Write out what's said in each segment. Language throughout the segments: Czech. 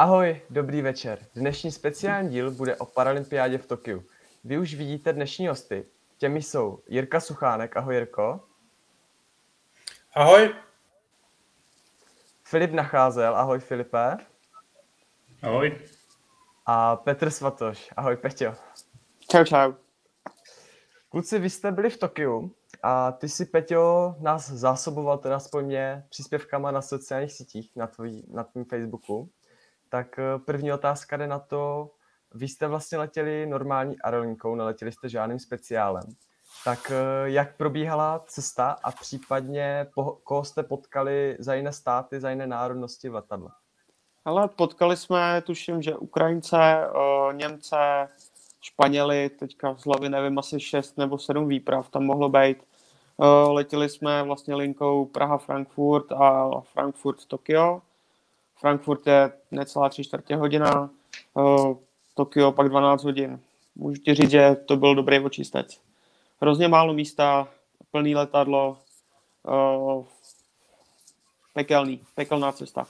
Ahoj, dobrý večer. Dnešní speciální díl bude o paralympiádě v Tokiu. Vy už vidíte dnešní hosty. Těmi jsou Jirka Suchánek. Ahoj, Jirko. Ahoj. Filip Nacházel. Ahoj, Filipe. Ahoj. A Petr Svatoš. Ahoj, Peťo. Čau, čau. Kluci, vy jste byli v Tokiu a ty si, Peťo, nás zásoboval, teda aspoň mě, příspěvkama na sociálních sítích, na, tvý, na tvým Facebooku. Tak eh, první otázka jde na to, vy jste vlastně letěli normální aerolinkou, neletěli jste žádným speciálem. Tak eh, jak probíhala cesta a případně po, koho jste potkali za jiné státy, za jiné národnosti v letadle? Ale potkali jsme, tuším, že Ukrajince, eh, Němce, Španěli, teďka z hlavy nevím, asi 6 nebo 7 výprav tam mohlo být. Letěli jsme vlastně linkou Praha-Frankfurt a Frankfurt-Tokio. Frankfurt je necelá tři čtvrtě hodina, uh, Tokio pak 12 hodin. Můžu ti říct, že to byl dobrý očistec. Hrozně málo místa, plný letadlo, uh, pekelný, pekelná cesta.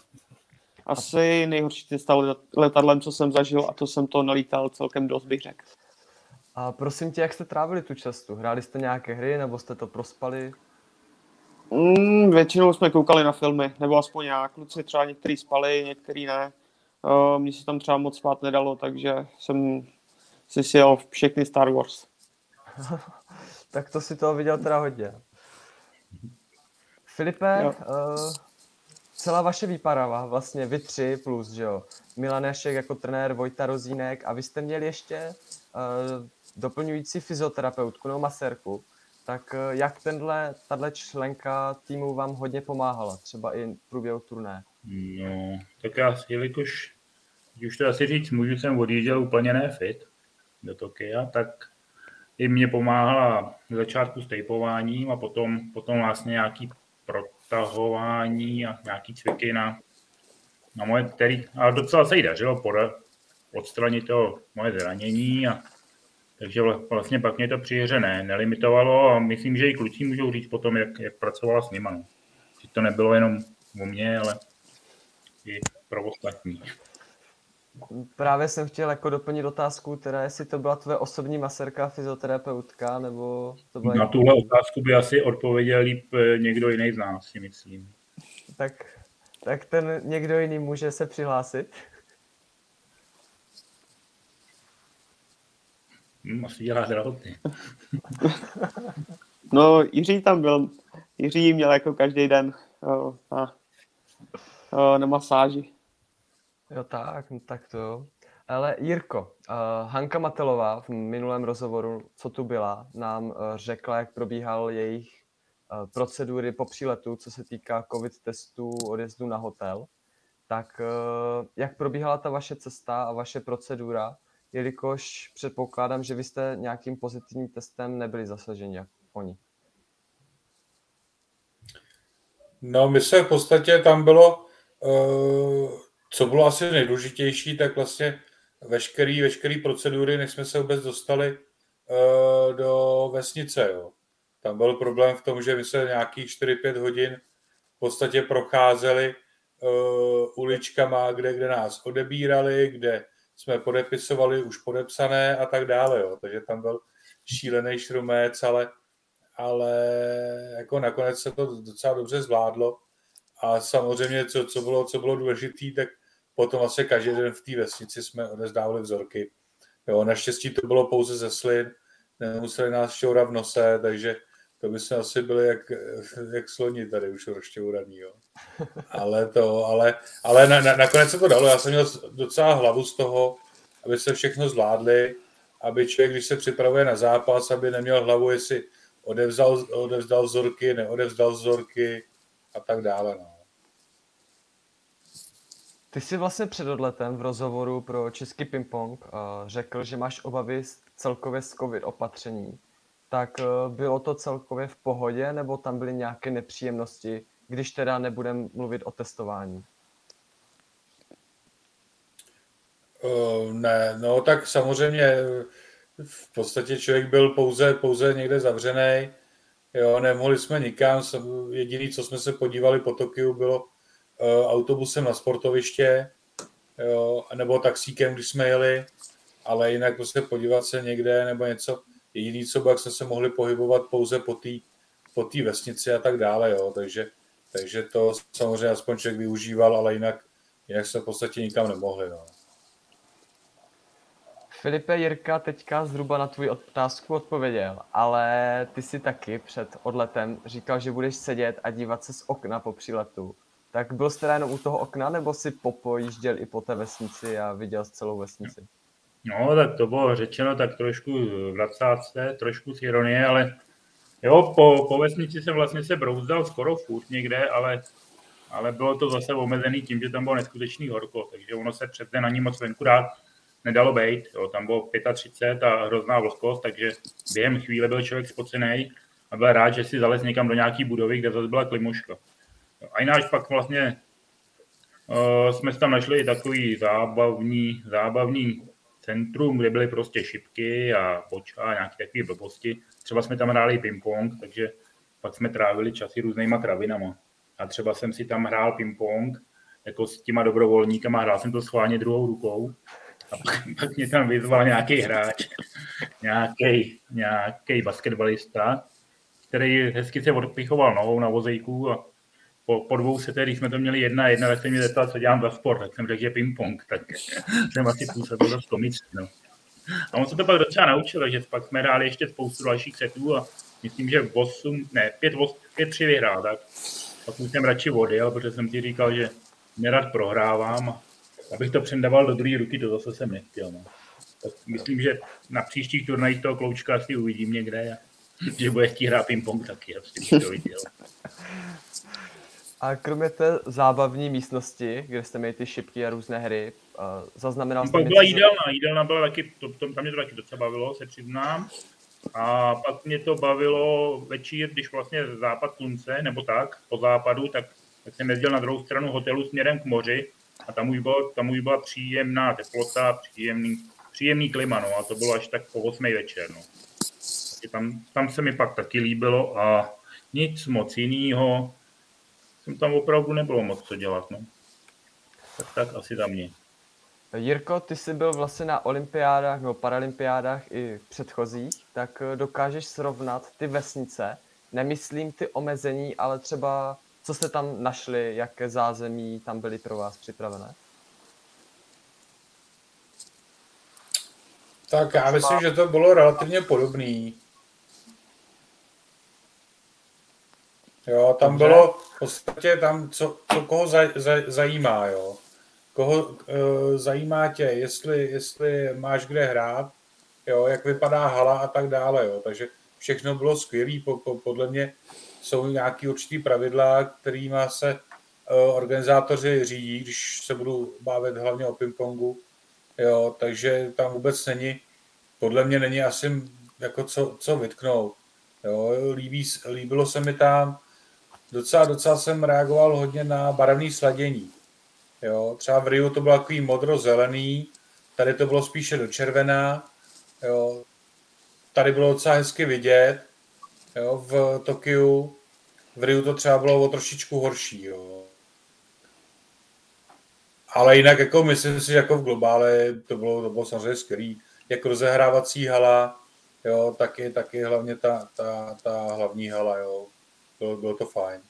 Asi nejhorší cesta letadlem, co jsem zažil a to jsem to nalítal celkem dost, bych řekl. A prosím tě, jak jste trávili tu cestu? Hráli jste nějaké hry nebo jste to prospali? Mm, většinou jsme koukali na filmy, nebo aspoň já. Kluci třeba některý spali, některý ne. Uh, Mně se tam třeba moc spát nedalo, takže jsem si sjel všechny Star Wars. tak to si toho viděl teda hodně. Filipe, uh, celá vaše výparava, vlastně vy tři plus, že jo, Milan Jašek jako trenér, Vojta Rozínek a vy jste měli ještě uh, doplňující fyzioterapeutku nebo masérku, tak eh, jak tenhle, tahle členka týmu vám hodně pomáhala, třeba i v průběhu turné? No, tak já, jelikož, už to asi říct můžu, jsem odjížděl úplně nefit do Tokia, tak i mě pomáhala v začátku s tejpováním a potom, potom vlastně nějaký protahování a nějaký cviky na, na moje, který, ale docela se jí dařilo odstranit to moje zranění a takže vlastně pak mě to při hře ne, nelimitovalo a myslím, že i kluci můžou říct potom, jak, jak pracovala s nima. No. Že to nebylo jenom o mě, ale i pro ostatní. Právě jsem chtěl jako doplnit otázku, teda jestli to byla tvoje osobní maserka, fyzioterapeutka, nebo to byla... Na tuhle otázku by asi odpověděl líp eh, někdo jiný z nás, si myslím. Tak, tak ten někdo jiný může se přihlásit. Hmm, asi dělá drahoty. no, Jiří tam byl. Jiří měl jako každý den o, na, o, na masáži. Jo, tak, no, tak to jo. Ale Jirko, uh, Hanka Matelová v minulém rozhovoru, co tu byla, nám uh, řekla, jak probíhal jejich uh, procedury po příletu, co se týká covid testů, odjezdu na hotel. Tak uh, jak probíhala ta vaše cesta a vaše procedura jelikož předpokládám, že vy jste nějakým pozitivním testem nebyli zasaženi jako oni. No, my se v podstatě tam bylo, uh, co bylo asi nejdůležitější, tak vlastně veškerý, veškerý procedury, než jsme se vůbec dostali uh, do vesnice. Jo. Tam byl problém v tom, že my se nějakých 4-5 hodin v podstatě procházeli uh, uličkama, kde, kde nás odebírali, kde jsme podepisovali už podepsané a tak dále, jo. takže tam byl šílený šrumec, ale, ale jako nakonec se to docela dobře zvládlo a samozřejmě, co, co bylo, co bylo důležité, tak potom asi každý den v té vesnici jsme odezdávali vzorky. Jo, naštěstí to bylo pouze ze slin, nemuseli nás šťourat v nose, takže to by jsme asi byli jak, jak sloni tady už rozšťouraný, jo. Ale to, ale, ale na, na, nakonec se to dalo, já jsem měl docela hlavu z toho, aby se všechno zvládli, aby člověk, když se připravuje na zápas, aby neměl hlavu, jestli odevzal, odevzdal vzorky, neodevzdal vzorky a tak dále, no. Ty jsi vlastně před odletem v rozhovoru pro Český ping-pong uh, řekl, že máš obavy celkově z covid opatření tak eh, bylo to celkově v pohodě, nebo tam byly nějaké nepříjemnosti, když teda nebudeme mluvit o testování? Uh, ne, no tak samozřejmě v podstatě člověk byl pouze, pouze někde zavřený, jo, nemohli jsme nikam, jediný, co jsme se podívali po Tokiu, bylo uh, autobusem na sportoviště, jo, nebo taxíkem, když jsme jeli, ale jinak prostě podívat se někde nebo něco, jediný co jak jsme se mohli pohybovat pouze po té po tý vesnici a tak dále, jo, takže, takže to samozřejmě aspoň člověk využíval, ale jinak, jinak jsme v podstatě nikam nemohli, no. Filipe Jirka teďka zhruba na tvůj otázku odpověděl, ale ty si taky před odletem říkal, že budeš sedět a dívat se z okna po příletu. Tak byl jste jenom u toho okna, nebo si popojížděl i po té vesnici a viděl celou vesnici? No, tak to bylo řečeno tak trošku v nadsázce, trošku z ironie, ale jo, po, po vesnici jsem vlastně se brouzdal skoro furt někde, ale, ale bylo to zase omezený tím, že tam bylo neskutečný horko, takže ono se před den ani moc venku dát nedalo být. Jo, tam bylo 35 a hrozná vlhkost, takže během chvíle byl člověk spocený a byl rád, že si zalez někam do nějaký budovy, kde zase byla klimuška. A jináč pak vlastně uh, jsme tam našli i takový zábavní, zábavní centrum, kde byly prostě šipky a bočka a nějaké takové blbosti. Třeba jsme tam hráli ping-pong, takže pak jsme trávili časy různýma kravinama. A třeba jsem si tam hrál ping-pong jako s těma dobrovolníkama, hrál jsem to schválně druhou rukou a pak, pak mě tam vyzval nějaký hráč, nějaký, nějaký basketbalista, který hezky se odpichoval nohou na vozejku a po, po dvou setech, když jsme to měli jedna jedna, tak se mě zeptal, co dělám za sport, tak jsem řekl, že ping-pong, tak jsem asi působil dost komicky. No. A on se to pak docela naučil, že pak jsme hráli ještě spoustu dalších setů a myslím, že 8, ne, 5, 5 3 vyhrál, tak pak už jsem radši odjel, protože jsem si říkal, že nerad prohrávám abych to předával do druhé ruky, to zase jsem nechtěl. No. Tak myslím, že na příštích turnajích toho kloučka asi uvidím někde, že bude chtít hrát ping-pong taky, asi to viděl. A kromě té zábavní místnosti, kde jste měli ty šipky a různé hry, uh, zaznamenal jste... Pak byla jídelna, jídelna byla taky, to, to, tam mě to taky docela bavilo, se přiznám. A pak mě to bavilo večír, když vlastně západ slunce, nebo tak, po západu, tak, tak jsem jezdil na druhou stranu hotelu směrem k moři a tam už, bylo, tam už byla příjemná teplota, příjemný, příjemný klima, no, a to bylo až tak po 8 večer, no. Tam, tam se mi pak taky líbilo a nic moc jiného, jsem tam opravdu nebylo moc co dělat, no. Tak, tak asi tam mě. Jirko, ty jsi byl vlastně na olympiádách nebo paralympiádách i předchozích, tak eh, dokážeš srovnat ty vesnice, nemyslím ty omezení, ale třeba co jste tam našli, jaké zázemí tam byly pro vás připravené? Tak já myslím, že to bylo relativně podobný. Jo, tam Dobře. bylo v podstatě tam, co, co koho zaj, zaj, zajímá, jo. Koho uh, zajímá tě, jestli, jestli máš kde hrát, jo, jak vypadá hala a tak dále, jo. Takže všechno bylo skvělé, po, po, podle mě jsou nějaký určitý pravidla, kterými se uh, organizátoři řídí, když se budu bavit hlavně o pingpongu. Jo, takže tam vůbec není, podle mě není asi jako co, co vytknout. Jo, líbí, líbilo se mi tam, docela, docela jsem reagoval hodně na barevné sladění. Jo, třeba v Riu to bylo takový modro-zelený, tady to bylo spíše do červená. Jo, tady bylo docela hezky vidět. Jo, v Tokiu, v Riu to třeba bylo o trošičku horší. Jo. Ale jinak jako myslím si, že jako v globále to bylo, to bylo samozřejmě skvělý. Jako rozehrávací hala, jo, taky, taky hlavně ta, ta, ta hlavní hala, jo. Bylo, bylo to fajn.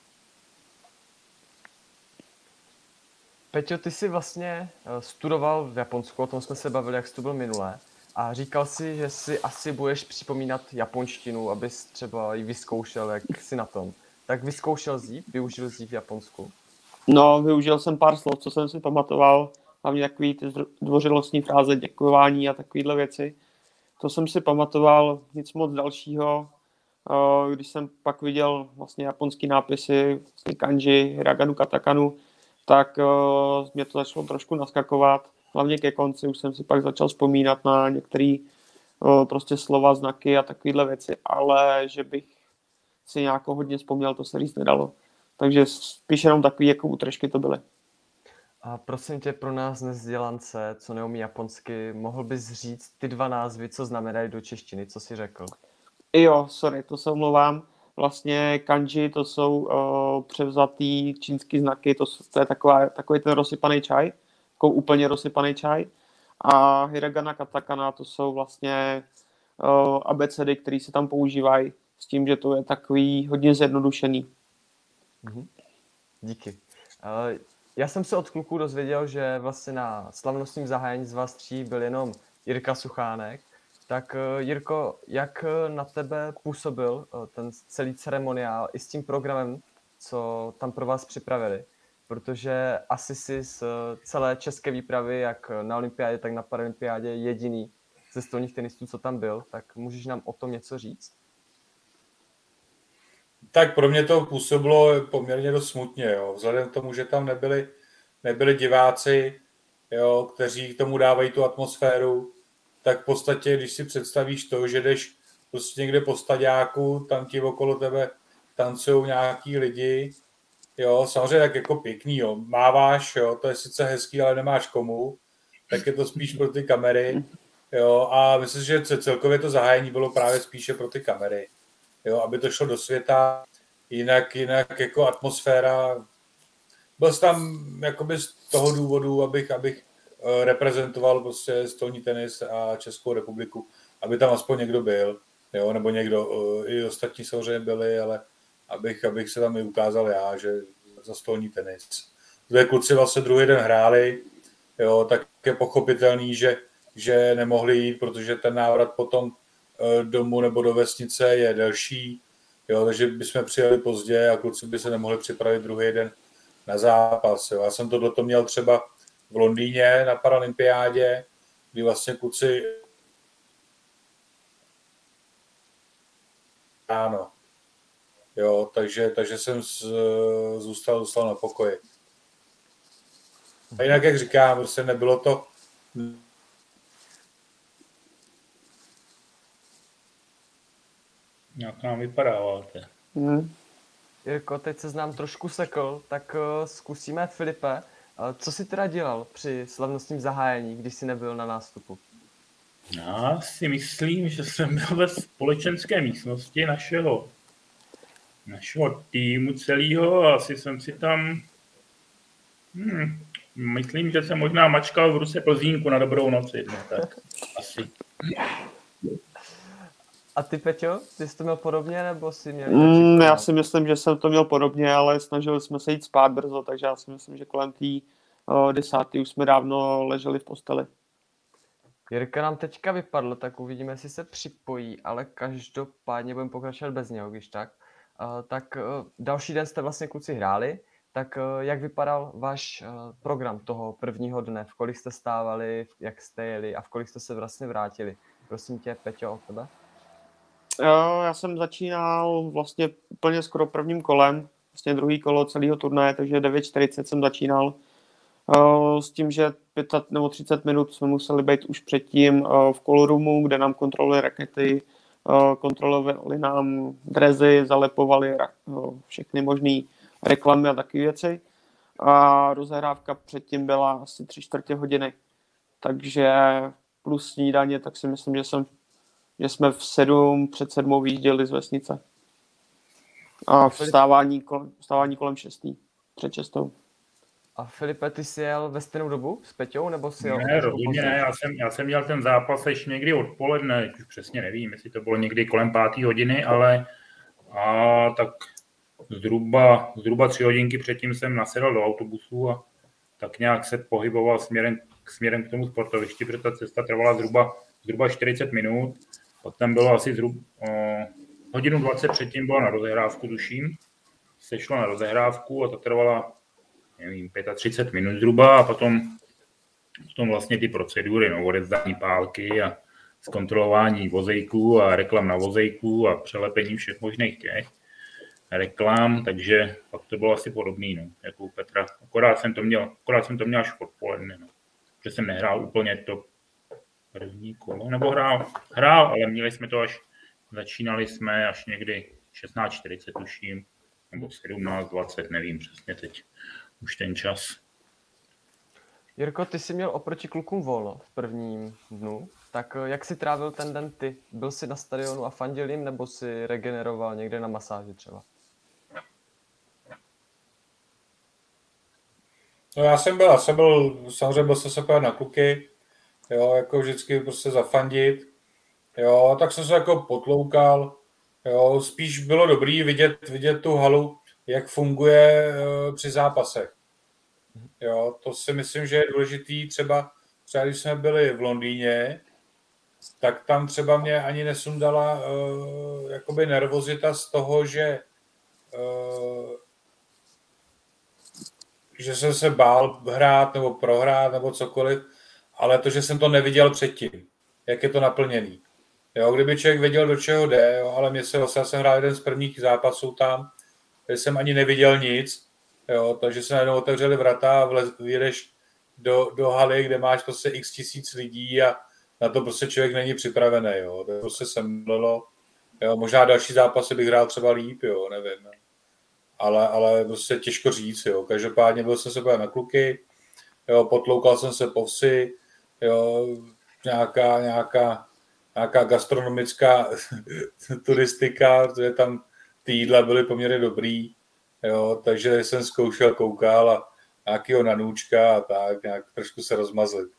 Peťo, ty jsi vlastně eh, studoval v Japonsku, o tom jsme se bavili, jak jsi tu byl minulé. A říkal si, že si asi budeš připomínat japonštinu, abys třeba ji vyzkoušel, jak jsi na tom. Tak vyzkoušel jsi využil jsi v Japonsku? No, využil jsem pár slov, co jsem si pamatoval, hlavně takový ty dvořilostní fráze, děkování a takovéhle věci. To jsem si pamatoval, nic moc dalšího. Když jsem pak viděl vlastně japonský nápisy, vlastně kanji, hiraganu, katakanu, tak mě to začalo trošku naskakovat hlavně ke konci už jsem si pak začal vzpomínat na některé prostě slova, znaky a takovéhle věci, ale že bych si nějak hodně vzpomněl, to se říct nedalo. Takže spíš jenom takový jako útržky to byly. A prosím tě, pro nás nezdělance, co neumí japonsky, mohl bys říct ty dva názvy, co znamenají do češtiny, co jsi řekl? Jo, sorry, to se omlouvám. Vlastně kanji to jsou uh, převzatý čínský znaky, to, to je taková, takový ten rozsypaný čaj, jako úplně rozsypaný čaj. A hiragana, katakana, to jsou vlastně uh, abecedy, které se tam používají s tím, že to je takový hodně zjednodušený. Mhm. Díky. Uh, já jsem se od kluků dozvěděl, že vlastně na slavnostním zahájení z vás tří byl jenom Jirka Suchánek. Tak uh, Jirko, jak na tebe působil uh, ten celý ceremoniál i s tím programem, co tam pro vás připravili? Protože asi si z celé české výpravy, jak na olympiádě, tak na paralympiádě, jediný ze stolních tenistů, co tam byl, tak můžeš nám o tom něco říct? Tak pro mě to působilo poměrně dost smutně, jo. vzhledem k tomu, že tam nebyli, nebyli diváci, jo, kteří k tomu dávají tu atmosféru, tak v podstatě, když si představíš to, že jdeš prostě někde po staďáku, tam ti okolo tebe tancují nějaký lidi, jo, samozřejmě tak jako pěkný, jo, máváš, jo, to je sice hezký, ale nemáš komu, tak je to spíš pro ty kamery, jo, a myslím, že celkově to zahájení bylo právě spíše pro ty kamery, jo, aby to šlo do světa, jinak, jinak jako atmosféra, byl jsem tam jakoby z toho důvodu, abych, abych reprezentoval prostě stolní tenis a Českou republiku, aby tam aspoň někdo byl, jo, nebo někdo, eh, i ostatní samozřejmě byli, ale abych, abych se tam i ukázal já, že za stolní tenis. Dvě kluci vlastně druhý den hráli, jo, tak je pochopitelný, že, že nemohli jít, protože ten návrat potom Eh, domů nebo do vesnice je delší, jo, takže bychom přijeli pozdě a kluci by se nemohli připravit druhý den na zápas. Jo. Já jsem tohle měl třeba v Londýně na Paralympiádě, kdy vlastně kluci ráno. Jo, takže, takže jsem z, zůstal, zůstal na pokoji. A jinak, jak říkám, prostě nebylo to Jak nám vypadáváte? Hmm. Jirko, teď se znám trošku sekl, tak uh, zkusíme Filipe. Co jsi teda dělal při slavnostním zahájení, když jsi nebyl na nástupu? Já si myslím, že jsem byl ve společenské místnosti našeho, našeho týmu celého a asi jsem si tam hmm, myslím, že jsem možná mačkal v ruce plzínku na dobrou noc jedno, tak asi. A ty, Peťo, ty jsi to měl podobně, nebo si měl? Mm, já si myslím, že jsem to měl podobně, ale snažili jsme se jít spát brzo, takže já si myslím, že kolem té desáté už jsme dávno leželi v posteli. Jirka nám teďka vypadl, tak uvidíme, jestli se připojí, ale každopádně budeme pokračovat bez něho, když tak. Uh, tak uh, další den jste vlastně kluci hráli, tak uh, jak vypadal váš program toho prvního dne? V kolik jste stávali, jak jste jeli a v kolik jste se vlastně vrátili? Prosím tě, Peťo, o tebe. Já jsem začínal vlastně úplně skoro prvním kolem, vlastně druhý kolo celého turnaje, takže 9.40 jsem začínal. S tím, že 5 nebo 30 minut jsme museli být už předtím v kolorumu, kde nám kontrolovali rakety, kontrolovali nám drezy, zalepovali všechny možné reklamy a takové věci. A rozehrávka předtím byla asi tři čtvrtě hodiny. Takže plus snídaně, tak si myslím, že jsem že jsme v sedm před sedmou vyjížděli z vesnice. A vstávání kolem, vstávání kolem šestý, před šestou. A Filipe, ty jsi jel ve stejnou dobu s Peťou, nebo si jel? Ne, rozhodně ne, já jsem, já jsem měl ten zápas ještě někdy odpoledne, už přesně nevím, jestli to bylo někdy kolem páté hodiny, ale a tak zhruba, zhruba tři hodinky předtím jsem nasedl do autobusu a tak nějak se pohyboval směrem, směrem k tomu sportovišti, protože ta cesta trvala zhruba, zhruba 40 minut pak tam bylo asi zhruba uh, hodinu 20 předtím byla na rozehrávku, tuším. Sešlo na rozehrávku a ta trvala, nevím, 35 minut zhruba a potom, potom vlastně ty procedury, no, odezdání pálky a zkontrolování vozejků a reklam na vozejku a přelepení všech možných těch reklam, takže pak to bylo asi podobný, no, jako u Petra. Akorát jsem to měl, akorát jsem to měl až odpoledne, no. Že jsem nehrál úplně to první kolo, nebo hrál, hrál, ale měli jsme to až, začínali jsme až někdy 16.40 tuším, nebo 17.20, nevím přesně teď už ten čas. Jirko, ty jsi měl oproti klukům volno v prvním dnu, tak eh, jak jsi trávil ten den ty? Byl jsi na stadionu a fandil jim, nebo si regeneroval někde na masáži třeba? No já jsem byl, já jsem byl, samozřejmě byl jsem se na kluky, jo, jako vždycky prostě zafandit, jo, tak jsem se jako potloukal, jo, spíš bylo dobrý vidět, vidět tu halu, jak funguje uh, při zápasech. Jo, to si myslím, že je důležitý. Třeba, třeba když jsme byli v Londýně, tak tam třeba mě ani nesundala uh, jakoby nervozita z toho, že uh, že jsem se bál hrát nebo prohrát nebo cokoliv, ale to, že jsem to neviděl předtím, jak je to naplněný. Jo, kdyby člověk věděl, do čeho jde, jo, ale mě se já jsem hrál jeden z prvních zápasů tam, kde jsem ani neviděl nic, jo, takže se najednou otevřeli vrata a vyjedeš do, do haly, kde máš prostě x tisíc lidí a na to prostě člověk není připravený, jo, to prostě semlelo, jo, možná další zápasy bych hrál třeba líp, jo, nevím, ale, ale prostě těžko říct, jo, každopádně byl jsem se na kluky, jo, potloukal jsem se po vsi, jo, nějaká, nějaká, nějaká gastronomická turistika, protože tam ty jídla byly poměrně dobrý, jo, takže jsem zkoušel, koukal a nějakýho nanůčka a tak, nějak trošku se rozmazlit.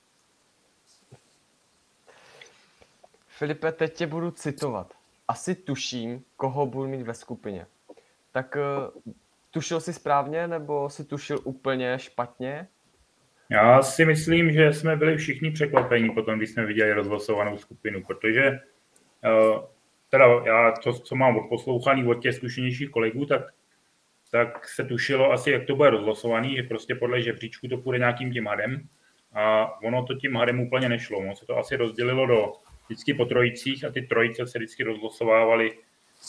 Filipe, teď tě budu citovat. Asi tuším, koho budu mít ve skupině. Tak uh, tušil jsi správně, nebo si tušil úplně špatně? Já si myslím, že jsme byli všichni překvapení potom, když jsme viděli rozlosovanou skupinu, protože uh, teda já to, co mám odposlouchaný od těch zkušenějších kolegů, tak, tak se tušilo asi, jak to bude rozlosovaný, že prostě podle žebříčku to půjde nějakým tím hadem a ono to tím hadem úplně nešlo. Ono se to asi rozdělilo do vždycky po trojicích a ty trojice se vždycky rozlosovávaly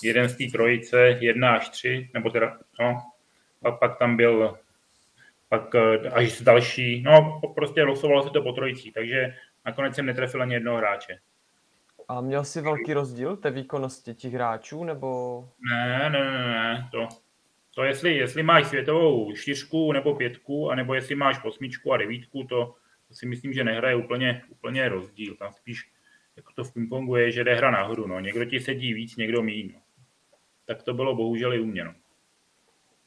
jeden z té trojice, jedna až tři, nebo teda, no, a pak tam byl pak eh, až další, no prostě losovalo se to po trojicích, takže nakonec jsem netrefil ani jednoho hráče. A měl jsi velký rozdíl té výkonnosti těch hráčů, nebo? Ne, ne, ne, ne, to, to jestli, jestli máš světovou čtyřku nebo pětku, anebo jestli máš osmičku a devítku, to, to si myslím, že nehraje úplně, úplně rozdíl. Tam spíš jako to v pingpongu je, že jde hra nahoru. No. Někdo ti sedí víc, někdo míň. No. Tak to bylo bohužel i u mě. No.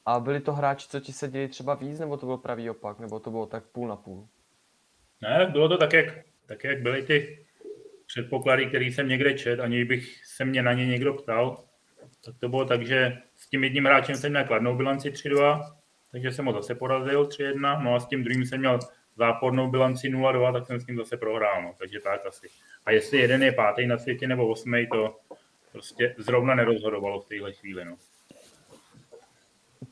A byli to hráči, co ti seděli třeba víc, nebo to byl pravý opak, nebo to bylo tak půl na půl? Ne, bylo to tak, jak, tak, jak byly ty předpoklady, který jsem někde čet, ani bych se mě na ně někdo ptal, tak to bylo tak, že s tím jedním hráčem jsem měl kladnou bilanci 3-2, takže jsem ho zase porazil 3-1, no a s tím druhým jsem měl zápornou bilanci 0-2, tak jsem s ním zase prohrál, no, takže tak asi. A jestli jeden je pátý na světě nebo osmý, to prostě zrovna nerozhodovalo v téhle chvíli, no.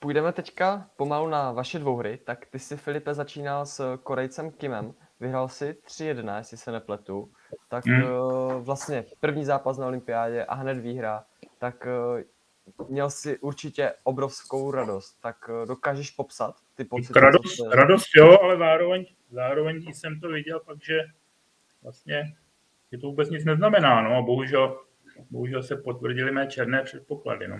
Půjdeme teďka pomalu na vaše dvouhry, tak ty si Filipe začínal s Korejcem Kimem, vyhrál si 3-1, jestli se nepletu, tak hmm. vlastně první zápas na olympiádě a hned výhra, tak eh, měl si určitě obrovskou radost, tak eh, dokážeš popsat ty pocity? Radost, se... radost jo, ale zároveň, zároveň jsem to viděl pak, že vlastně je to vůbec nic neznamená, no a bohužel, bohužel se potvrdily mé černé předpoklady, no.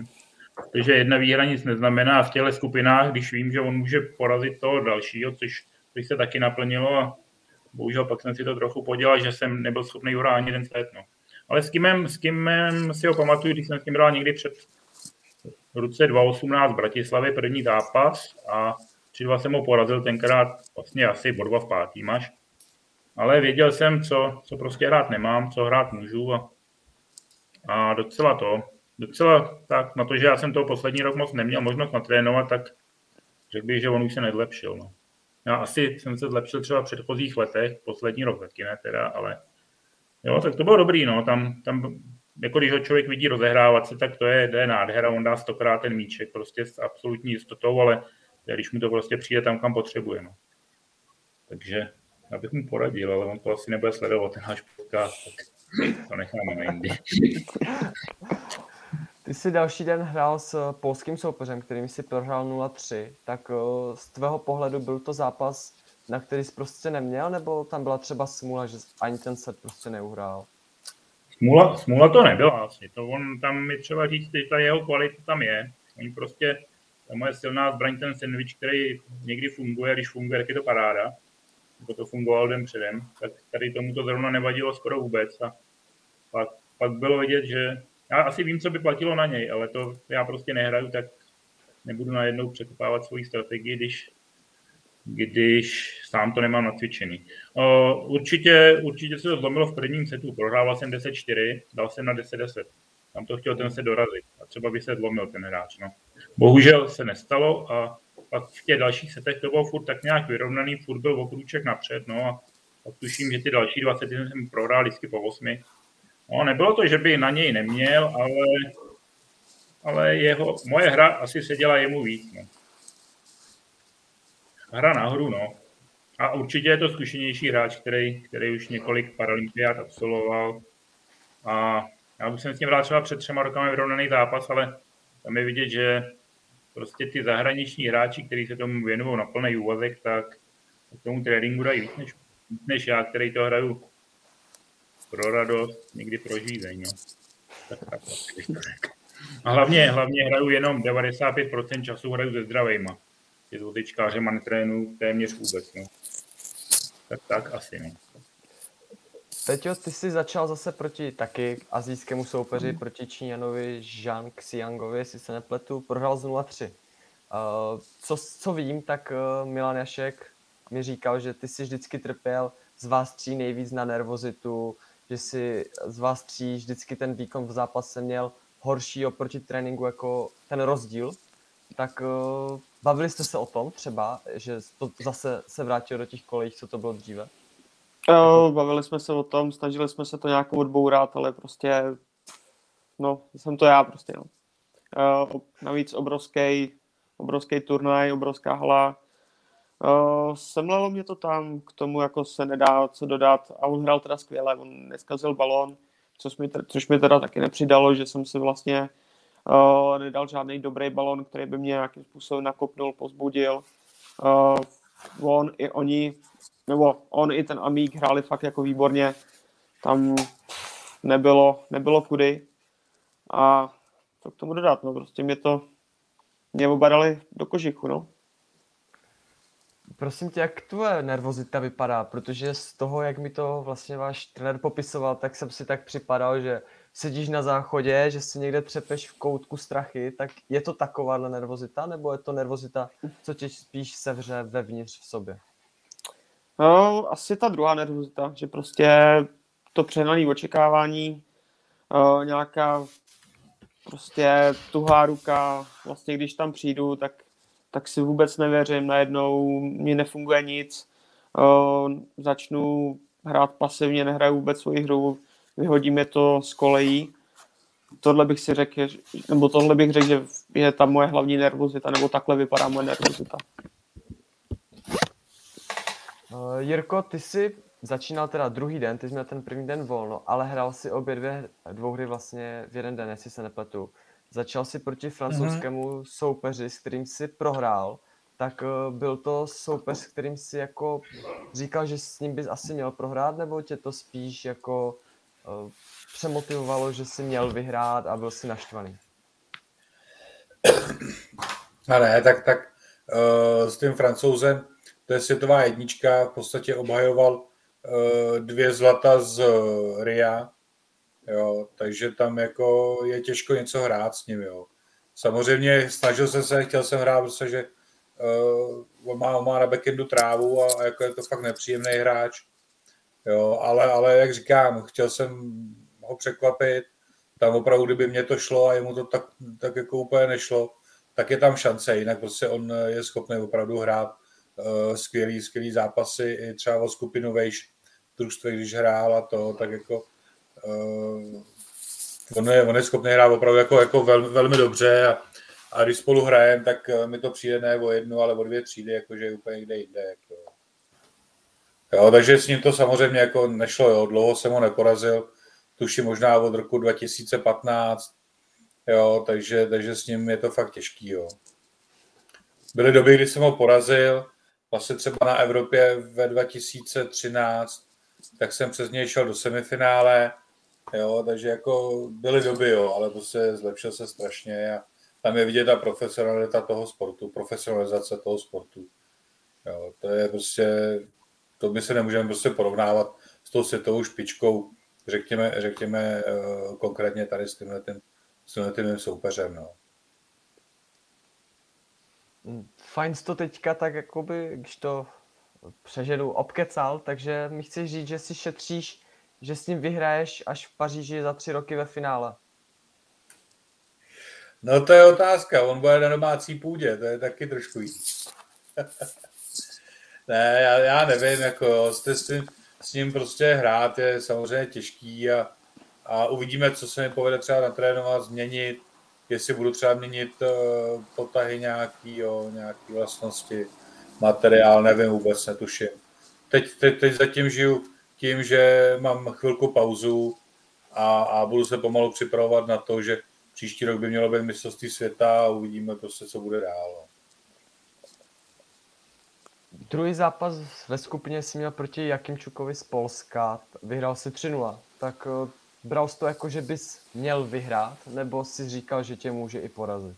Takže jedna výhra nic neznamená v těchto skupinách, když vím, že on může porazit toho dalšího, což, což se taky naplnilo a bohužel pak jsem si to trochu podělal, že jsem nebyl schopný uhrát ani ten set. No. Ale s Kimem, s Kimem si ho pamatuju, když jsem s ním hrál někdy před v roce 2018 v Bratislavě první zápas a 3-2 jsem ho porazil tenkrát vlastně asi bodva v pátý máš. Ale věděl jsem, co, co prostě hrát nemám, co hrát můžu a, a docela to, docela tak, na to, že já jsem toho poslední rok moc neměl možnost natrénovat, tak řekl bych, že on už se nezlepšil. No. Já asi jsem se zlepšil třeba v předchozích letech, poslední rok taky ne teda, ale jo, tak to bylo dobrý, no, tam, tam jako když ho člověk vidí rozehrávat se, tak to je, to je nádhera, on dá stokrát ten míček prostě s absolutní jistotou, ale když mu to prostě přijde tam, kam potřebuje, no. Takže já bych mu poradil, ale on to asi nebude sledovat, ten náš podcast, tak to necháme na jindy. Ty jsi další den hrál s polským soupeřem, kterým si prohrál 0-3, tak eh, z tvého pohledu byl to zápas, na který jsi prostě neměl, nebo tam byla třeba smůla, že ani ten set prostě neuhrál? Smůla, smůla to nebyla asi. To on tam mi třeba říct, že ta jeho kvalita tam je. Oni prostě, ta moje silná zbraň, ten sandwich, který někdy funguje, když funguje, tak je to paráda. Jako to fungovalo den předem, tak tady tomu to zrovna nevadilo skoro vůbec. A pak, pak bylo vidět, že já asi vím, co by platilo na něj, ale to já prostě nehraju, tak nebudu najednou překopávat svoji strategii, když, když sám to nemám nacvičený. Určitě, určitě se to zlomilo v prvním setu. Prohrával jsem 10-4, dal jsem na 10-10. Tam to chtěl ten se dorazit a třeba by se zlomil ten hráč. No. Bohužel se nestalo a pak v těch dalších setech to bylo furt tak nějak vyrovnaný, furt byl okrůček napřed, no a pak tuším, že ty další 20 jsem prohrál vždycky po 8. No, nebylo to, že by na něj neměl, ale, ale jeho, moje hra asi seděla jemu víc. No. Hra nahoru, no. A určitě je to zkušenější hráč, který, který už několik paralympiát absolvoval. A já bych jsem s ním hrál třeba před třema rokami vyrovnaný zápas, ale tam je vidět, že prostě ty zahraniční hráči, kteří se tomu věnují na plný úvazek, tak k tomu tréninku dají víc než, než já, který to hraju pro radost, někdy pro žízeň. No. Tak, tak, tak, A hlavně, hlavně hraju jenom 95% času hraju se zdravejma. Je to tyčkářema netrénu téměř vůbec. No. Tak, tak asi. No. Peťo, ty jsi začal zase proti taky azijskému soupeři, mm. proti Číňanovi Zhang Xiangovi, jestli se nepletu, prohrál z 0-3. Uh, co, co vím, tak uh, Milan Jašek mi říkal, že ty jsi vždycky trpěl z vás tří nejvíc na nervozitu, že si z vás tří vždycky ten výkon v zápase měl horší oproti tréninku jako ten rozdíl. Tak uh, bavili jste se o tom třeba, že to zase se vrátil do těch kolejí, co to bylo dříve? Jo, bavili jsme se o tom, snažili jsme se to nějak odbourat, ale prostě, no, jsem to já prostě, no. Uh, navíc obrovský, obrovský turnaj, obrovská hala. Uh, semlelo mě to tam, k tomu jako se nedá co dodat a on hrál teda skvěle, on neskazil balón, což mi, což mi teda taky nepřidalo, že jsem si vlastně uh, nedal žádný dobrý balon, který by mě nějakým způsobem nakopnul, pozbudil. Uh, on i oni nebo on i ten Amík hráli fakt jako výborně. Tam nebylo, nebylo kudy. A co k tomu dodat, no prostě mě to, mě oba dali do kožichu, no. Prosím tě, jak tvoje nervozita vypadá? Protože z toho, jak mi to vlastně váš trenér popisoval, tak jsem si tak připadal, že sedíš na záchodě, že si někde třepeš v koutku strachy, tak je to takováhle nervozita, nebo je to nervozita, co tě spíš sevře vevnitř v sobě? No, asi ta druhá nervozita, že prostě to přehnané očekávání, uh, nějaká prostě tuhá ruka, vlastně když tam přijdu, tak, tak si vůbec nevěřím, najednou mi nefunguje nic, uh, začnu hrát pasivně, nehraju vůbec svoji hru, vyhodí mě to z kolejí. Tohle bych si řekl, nebo tohle bych řekl, že je ta moje hlavní nervozita, nebo takhle vypadá moje nervozita. Uh, Jirko, ty jsi začínal teda druhý den, ty jsi měl ten první den volno, ale hrál si obě dvě, dvou hry vlastně v jeden den, jestli se nepletu. Začal si proti francouzskému mm-hmm. soupeři, s kterým si prohrál, tak uh, byl to soupeř, s kterým si jako říkal, že s ním bys asi měl prohrát, nebo tě to spíš jako uh, přemotivovalo, že si měl vyhrát a byl si naštvaný? A ne, tak, tak uh, s tím francouzem to je světová jednička, v podstatě obhajoval uh, dvě zlata z uh, RIA, jo, takže tam jako je těžko něco hrát s ním, jo. Samozřejmě snažil jsem se, chtěl jsem hrát, protože uh, on, má, on má na backendu trávu a, a jako je to fakt nepříjemný hráč, jo, ale, ale jak říkám, chtěl jsem ho překvapit, tam opravdu, kdyby mě to šlo a jemu to tak, tak jako úplně nešlo, tak je tam šance, jinak prostě on je schopný opravdu hrát uh, skvělý, skvělý zápasy, i třeba o skupinu vejš když hrál a to, tak jako on, je, on je schopný hrát opravdu jako, jako vel, velmi dobře a, a když spolu hrajeme, tak uh, mi to přijde ne o jednu, ale o dvě třídy, jakože úplně kde jinde. Jako. Jo, takže s ním to samozřejmě jako nešlo, jo. dlouho jsem ho neporazil, tuším možná od roku 2015, jo, takže, takže s ním je to fakt těžký. Jo. Byly doby, kdy jsem ho porazil, vlastně třeba na Evropě ve 2013, tak jsem přes něj šel do semifinále, jo, takže jako byly doby, jo, ale prostě zlepšil se strašně a tam je vidět ta profesionalita toho sportu, profesionalizace toho sportu. Jo, to je prostě, to my se nemůžeme prostě porovnávat s tou světovou špičkou, řekněme, řekněme uh, konkrétně tady s tímhle, tím, s tímhle tím soupeřem. No. Mm, Fajn to teďka tak jakoby, když to přeženu, obkecal, takže mi chceš říct, že si šetříš, že s ním vyhraješ až v Paříži za tři roky ve finále. No to je otázka, on bude na domácí půdě, to je taky trošku jiný. ne, já, já nevím, jako s, s, tím, s ním prostě hrát je samozřejmě těžký a, a uvidíme, co se mi povede třeba natrénovat, změnit, jestli budu třeba měnit uh, potahy nějaký, jo, nějaký vlastnosti, materiál, nevím vůbec, netuším. Teď, teď, teď zatím žiju tím, že mám chvilku pauzu a, a budu se pomalu připravovat na to, že příští rok by mělo být mistrovství světa a uvidíme prostě, co bude dál. no. Druhý zápas ve skupině si měl proti Jakimčukovi z Polska, vyhrál si 3-0, tak eh, bral jsi to jako, že bys měl vyhrát, nebo si říkal, že tě může i porazit?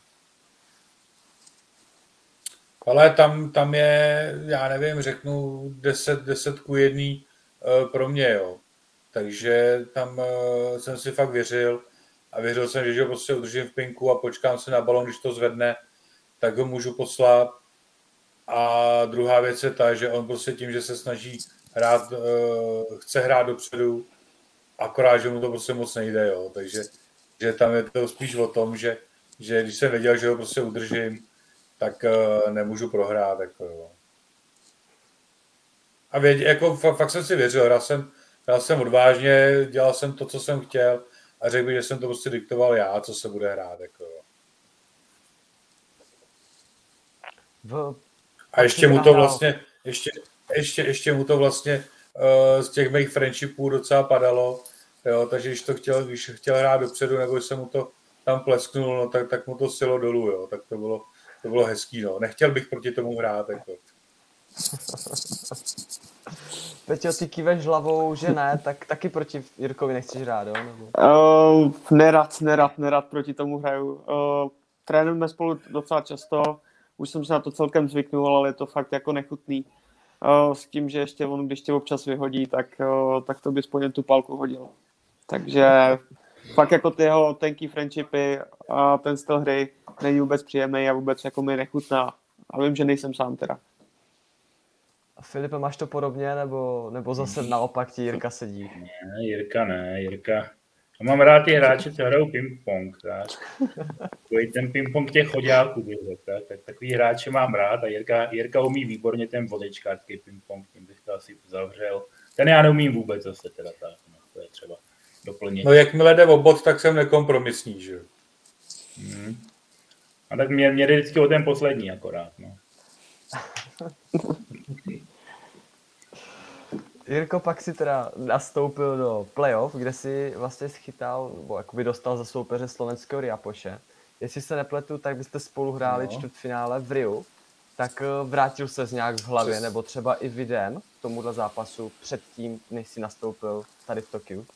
Ale tam, tam je, já nevím, řeknu 10, 10 ku 1 pro mě, jo. Takže tam eh, jsem si fakt věřil a věřil jsem, že ho prostě udržím v pinku a počkám se na balon, když to zvedne, tak ho můžu poslat. A druhá věc je ta, že on prostě tím, že se snaží hrát, eh, chce hrát dopředu, akorát, že mu to prostě moc nejde, jo. Takže že tam je to spíš o tom, že, že když jsem věděl, že ho prostě udržím, tak nemůžu prohrát. Jako, jo. A vědě, jako, fakt, fakt jsem si věřil, hrál jsem, hrál jsem odvážně, dělal jsem to, co jsem chtěl a řekl bych, že jsem to prostě diktoval já, co se bude hrát. Jako. V... A ještě mu to vlastně, ještě, ještě, ještě mu to vlastně uh, z těch mých friendshipů docela padalo, jo, takže když to chtěl, když chtěl hrát dopředu, nebo jsem mu to tam plesknul, no, tak, tak mu to silo dolů, jo, tak to bylo, to bylo hezký, no. Nechtěl bych proti tomu hrát, jako. Peťo, ty kýveš hlavou, že ne, tak taky proti Jirkovi nechceš hrát, jo? Uh, nerad, nerad, nerad proti tomu hraju. Uh, trénujeme spolu docela často, už jsem se na to celkem zvyknul, ale je to fakt jako nechutný. Uh, s tím, že ještě on, když tě občas vyhodí, tak, uh, tak to by spojen tu palku hodil. Takže fakt jako ty jeho tenký friendshipy a ten styl hry není vůbec příjemný a vůbec jako mi nechutná. A vím, že nejsem sám teda. A Filipe, máš to podobně, nebo, nebo zase naopak ti Jirka sedí? Ne, Jirka ne, Jirka. Já mám rád ty hráče, co hrajou ping-pong, tak. Ten ping-pong těch chodáků, bych řekl, tak. tak. Takový hráče mám rád a Jirka, Jirka umí výborně ten vodičkářský ping-pong, tím bych to asi zavřel. Ten já neumím vůbec zase teda tak, no, to je třeba doplnit. No jakmile jde o bod, tak jsem nekompromisní, že jo. Hmm. A tak mě, mě jde vždycky o ten poslední akorát, no. Jirko pak si teda nastoupil do playoff, kde si vlastně schytal, nebo jakoby dostal za soupeře slovenského Riapoše. Jestli se nepletu, tak byste spolu hráli No. čtvrtfinále v Riu. Tak eh, vrátil se nějak v hlavě, Přes- nebo třeba i videem k tomuhle zápasu předtím, než si nastoupil tady v Tokiu.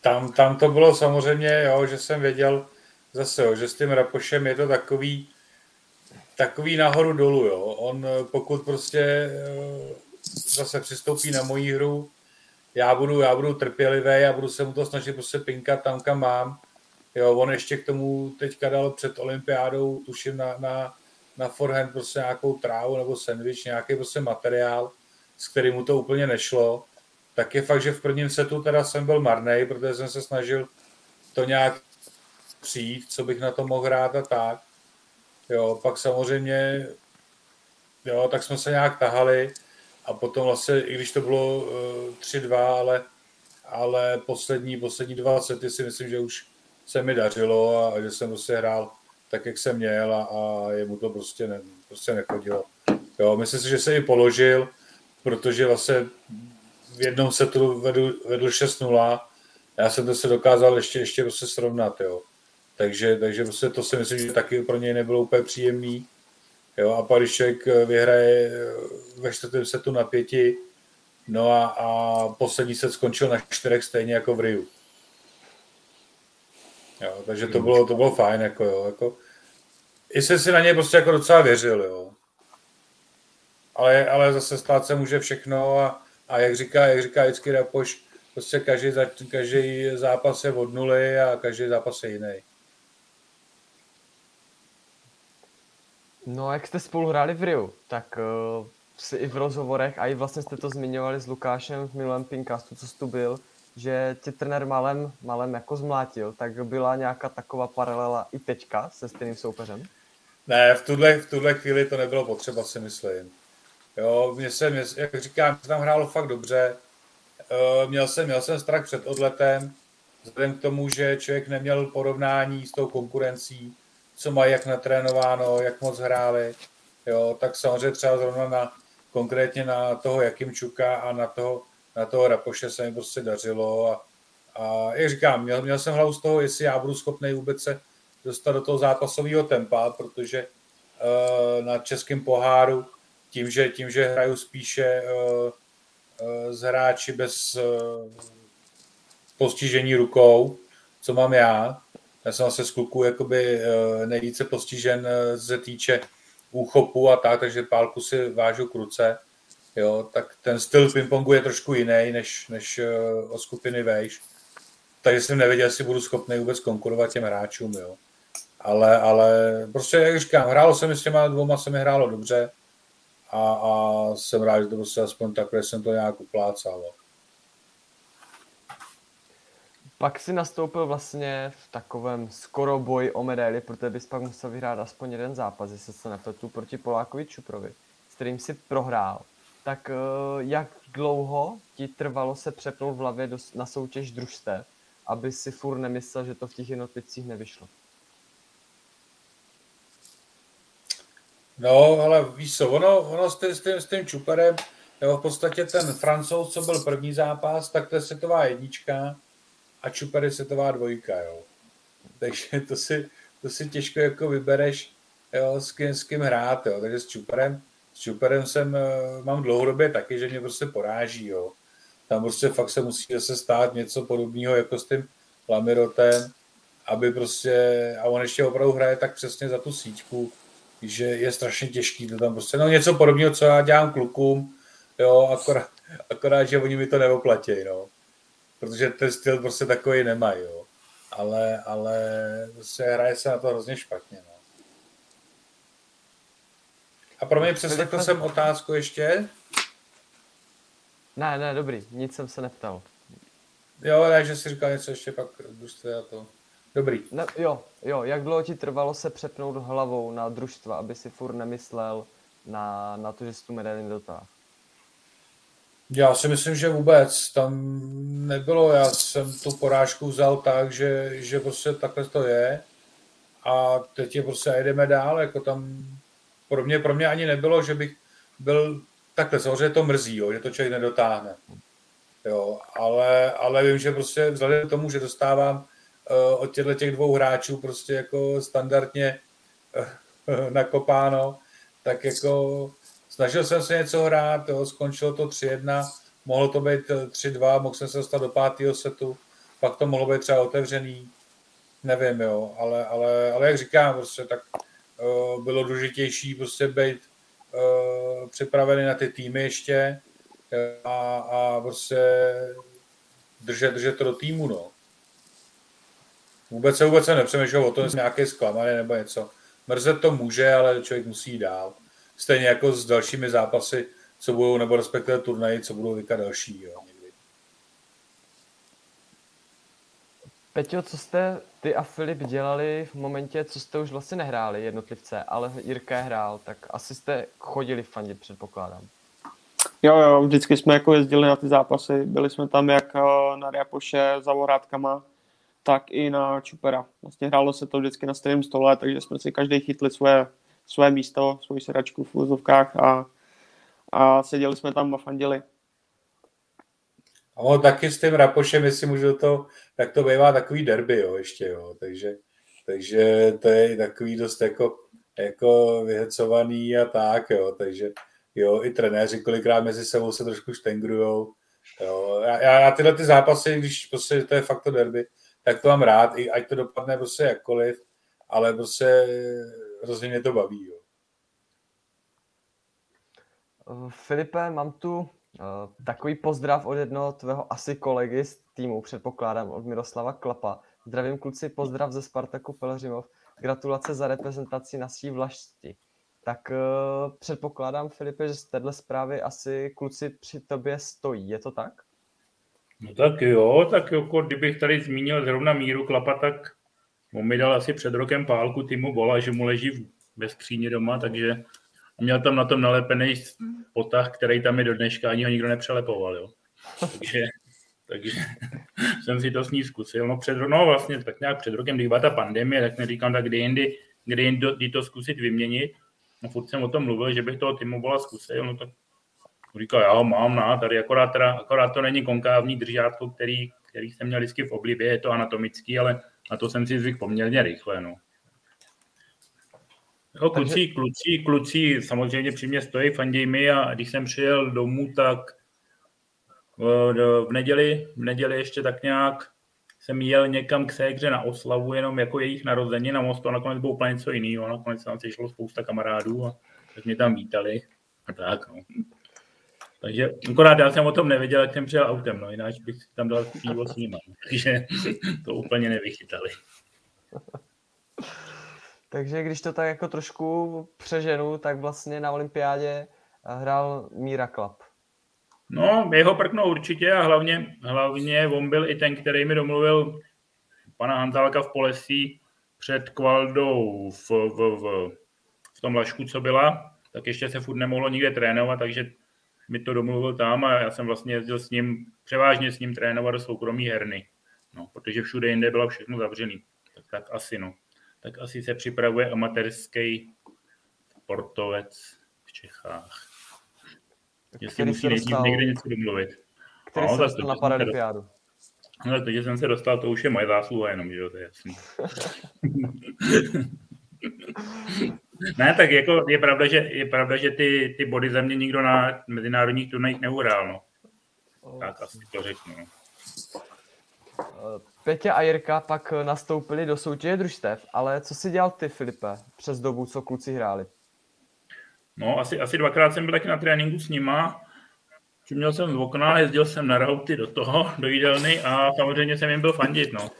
Tam, tam to bylo samozřejmě, jo, že jsem věděl zase, jo, že s tím Rapošem je to takový, takový nahoru dolů, jo. On eh, pokud prostě eh, zase přistoupí na moji hru, já budu, já budu trpělivý a budu se mu to snažit prostě pinkat tam, kam mám. Jo, on ještě k tomu teďka dal před olympiádou, tuším na, na, na forehand prostě nějakou trávu nebo sandwich, nějaký prostě materiál, s kterým mu to úplně nešlo. Tak je fakt, že v prvním setu teda jsem byl marnej, protože jsem se snažil to nějak přijít, co bych na to mohl hrát a tak. Jo, pak samozřejmě, jo, tak jsme se nějak tahali a potom vlastně, i když to bylo uh, 3-2, ale, ale poslední, poslední dva sety si myslím, že už se mi dařilo a, a že jsem prostě hrál tak, jak jsem měl a, a jemu to prostě, ne, prostě nechodilo. Jo, myslím si, že se i položil, protože vlastně v jednom setu vedl, vedl 6-0, já jsem to se dokázal ještě, ještě prostě srovnat, jo. Takže, takže prostě to si myslím, že taky pro něj nebylo úplně příjemný. Jo, a když člověk vyhraje ve čtvrtém setu na pěti, no a, a poslední set skončil na čtyřech stejně jako v Riu. Jo, takže to bylo, to bylo fajn, jako jo, jako, i jsem si na něj prostě jako docela věřil, jo. Ale, ale zase stát se může všechno a, a jak říká, jak říká vždycky Rapoš, prostě každý, každý zápas je od nuly a každý zápas je jiný. No, jak jste spolu hráli v Riu, tak uh, si i v rozhovorech, a i vlastně jste to zmiňovali s Lukášem v minulém Pinkastu, co jsi tu byl, že tě trenér malem, malem jako zmlátil, tak byla nějaká taková paralela i teďka se stejným soupeřem? Ne, v tuhle, v tuhle chvíli to nebylo potřeba, si myslím. Jo, mě se, mě, jak říkám, se tam hrálo fakt dobře. Uh, měl, jsem, měl jsem strach před odletem, vzhledem k tomu, že člověk neměl porovnání s tou konkurencí, co mají jak natrénováno, jak moc hráli. Jo, tak samozřejmě třeba zrovna na, konkrétně na toho Jakimčuka a na toho, na toho Rapoše se mi prostě dařilo. A, a jak říkám, měl, měl jsem hlavu z toho, jestli já budu schopný vůbec se dostat do toho zápasového tempa, protože uh, na českém poháru tím, že, tím, že hraju spíše uh, uh, hráči bez uh, postižení rukou, co mám já. Já jsem asi z kluků jakoby uh, nejvíce postižen uh, se týče úchopu a tak, takže pálku si vážu k ruce. Jo, tak ten styl pingpongu je trošku jiný než, než uh, o skupiny vejš. Takže jsem nevěděl, jestli budu schopný vůbec konkurovat těm hráčům. Jo. Ale, ale prostě, jak říkám, hrálo se mi s těma dvouma, se mi hrálo dobře a, a jsem rád, že to prostě aspoň takhle jsem to nějak uplácal. Pak si nastoupil vlastně v takovém skoro boji o medaili, protože bys pak musel vyhrát aspoň jeden zápas, jestli se nepletu, proti Polákovi Čuprovi, s kterým si prohrál. Tak eh, jak dlouho ti trvalo se přepnout v hlavě na soutěž družstev, aby si furt nemyslel, že to v těch jednotlivcích nevyšlo? No, ale víš co, ono, ono s, tím, s, tím, s tím Čuperem, jo, v podstatě ten francouz, co byl první zápas, tak to je světová jednička a Čuper je světová dvojka, jo. Takže to si, to si těžko jako vybereš, jo, s kým, s kým hrát, jo. Takže s Čuperem, s Čuperem jsem, eh, mám dlouhodobě taky, že mě prostě poráží, jo. Tam prostě fakt se musí zase stát něco podobného jako s tím Lamirotem, aby prostě, a on ještě opravdu hraje tak přesně za tu síťku, že je strašně těžký to tam prostě, no něco podobného, co já dělám klukům, jo, akorát, akorát že oni mi to neoplatí, no. Protože ten styl prostě takový nemají, jo. Ale, ale se hraje se na to hrozně špatně, no. A pro mě přeslechl jsem otázku ještě. Ne, ne, dobrý, nic jsem se neptal. Jo, ne, že si říkal něco ještě pak družství a to. Dobrý. Ne, jo, jo, jak dlouho ti trvalo se přepnout hlavou na družstva, aby si furt nemyslel na, na to, že jsi tu medaili nedotáhl? Já si myslím, že vůbec tam nebylo. Já jsem tu porážku vzal tak, že, že prostě takhle to je a teď je prostě a jdeme dál. Jako tam pro mě, pro mě ani nebylo, že bych byl takhle, samozřejmě to mrzí, jo, že to člověk nedotáhne. Jo, ale, ale vím, že prostě vzhledem k tomu, že dostávám uh, od těchto těch dvou hráčů prostě jako standardně uh, nakopáno, tak jako snažil jsem se něco hrát, jo, skončilo to 3-1, mohlo to být 3-2, mohl jsem se dostat do pátého setu, pak to mohlo být třeba otevřený, nevím, jo, ale, ale, ale jak říkám, prostě tak uh, bylo důležitější prostě být uh, připravený na ty týmy ještě a, a prostě držet, držet to do týmu, no. Vůbec se vůbec se nepřemýšlel o tom, jestli nějaké zklamaný nebo něco. Mrzet to může, ale člověk musí dál. Stejně jako s dalšími zápasy, co budou, nebo respektive turnaji, co budou vykat další. Jo, někdy. Peťo, co jste ty a Filip dělali v momentě, co jste už vlastně nehráli jednotlivce, ale Jirka hrál, tak asi jste chodili fandit, předpokládám. Jo, jo, vždycky jsme jako jezdili na ty zápasy, byli jsme tam jak eh, na Riapoše za Vorátkama, tak i na Čupera. Vlastně hrálo se to vždycky na stejném stole, takže jsme si každý chytli svoje, svoje místo, svoji sedačku v úzovkách a, a seděli jsme tam a fandili. On taky s tím Rapošem, jestli můžu to, tak to bývá takový derby, jo, ještě, jo, takže, takže to je takový dost jako, jako vyhecovaný a tak, jo, takže jo, i trenéři kolikrát mezi sebou se trošku štengrujou, jo, já, já tyhle ty zápasy, když prostě to je fakt to derby, tak to mám rád, i ať to dopadne prostě jakkoliv, ale prostě hrozně mě to baví, jo. Filipe, mám tu Uh, takový pozdrav od jednoho tvého asi kolegy z týmu, předpokládám, od Miroslava Klapa. Zdravím kluci, pozdrav ze Spartaku Pelřimov. Gratulace za reprezentaci na svý vlašti. tak uh, předpokládám, Filipe, že z téhle zprávy asi kluci při tobě stojí, je to tak? No tak jo, tak jako kdybych tady zmínil zrovna Míru Klapa, tak on mi dal asi před rokem pálku Timu Bola, že mu leží ve skříně doma, takže měl tam na tom nalepený potah, který tam je do dneška, ani ho nikdo nepřelepoval, jo. Takže, takže jsem si to s ní zkusil. No, před, no vlastně tak nějak před rokem, když byla ta pandemie, tak mi říkám, tak kdy jindy, kdy jindy to zkusit vyměnit. No furt jsem o tom mluvil, že bych toho Timu Bola zkusil, no tak Říká, já ho mám na, tady akorát, teda, akorát to není konkávní držátko, který, který jsem měl vždycky v oblibě, je to anatomický, ale na to jsem si zvyk poměrně rychle. No. Jo, kluci, Takže... kluci, kluci samozřejmě při mě stojí, fanděj mi a když jsem přijel domů, tak v neděli, v neděli ještě tak nějak jsem jel někam k ségře na oslavu, jenom jako jejich narození na mostu a nakonec bylo úplně něco jiného. Nakonec tam se šlo spousta kamarádů a tak mě tam vítali. A tak, no. Takže akorát já jsem o tom nevěděl, jak jsem přijel autem, no, jinak bych tam dal pivo s nimi. Takže to úplně nevychytali. Takže když to tak jako trošku přeženu, tak vlastně na olympiádě hrál Míra Klap. No, jeho prkno určitě a hlavně, hlavně on byl i ten, který mi domluvil pana Hanzálka v Polesí před Kvaldou v, v, v, v tom Lašku, co byla, tak ještě se furt nemohlo nikde trénovat, takže mi to domluvil tam a já jsem vlastně jezdil s ním, převážně s ním trénovat do soukromí herny. No, protože všude jinde bylo všechno zavřený. Tak, tak asi no. Tak asi se připravuje amatérský sportovec v Čechách. Jestli musí nejdřív někde něco domluvit. Který no, se dostal na paralympiádu? No, to, že jsem se dostal, to už je moje zásluha jenom, že jo, to je jasný. ne, tak jako je pravda, že, je pravda, že ty, ty body za mě nikdo na mezinárodních turnajích neuhrál, no. Tak asi to řeknu. No. Peťa a Jirka pak nastoupili do soutěže družstev, ale co si dělal ty, Filipe, přes dobu, co kluci hráli? No, asi, asi dvakrát jsem byl taky na tréninku s nima. Měl jsem z okna, jezdil jsem na rauty do toho, do jídelny a samozřejmě jsem jim byl fandit, no.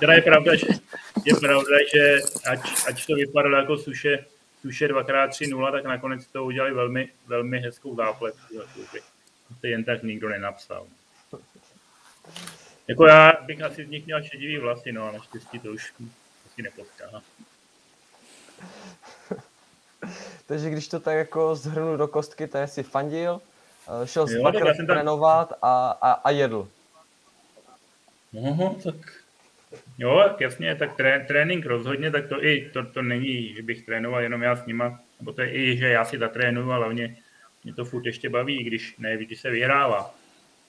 Teda je pravda, že, je pravda, že ať, ať to vypadalo jako suše, suše 2x3-0, tak nakonec to udělali velmi, velmi hezkou záplet. To jen tak nikdo nenapsal. Jako já bych asi z nich měl šedivý vlasy, no a naštěstí to už asi nepotká. Takže když to tak jako zhrnu do kostky, to si fandil, eh, šel jo, dvakrát trénovat a, a, a jedl. No, tak jo, jasně, tak tré, trénink rozhodně, tak to i, to, to není, že bych trénoval jenom já s nima, nebo to je i, že já si zatrénuju, ale hlavně mě to furt ještě baví, když ne, když se vyhrává.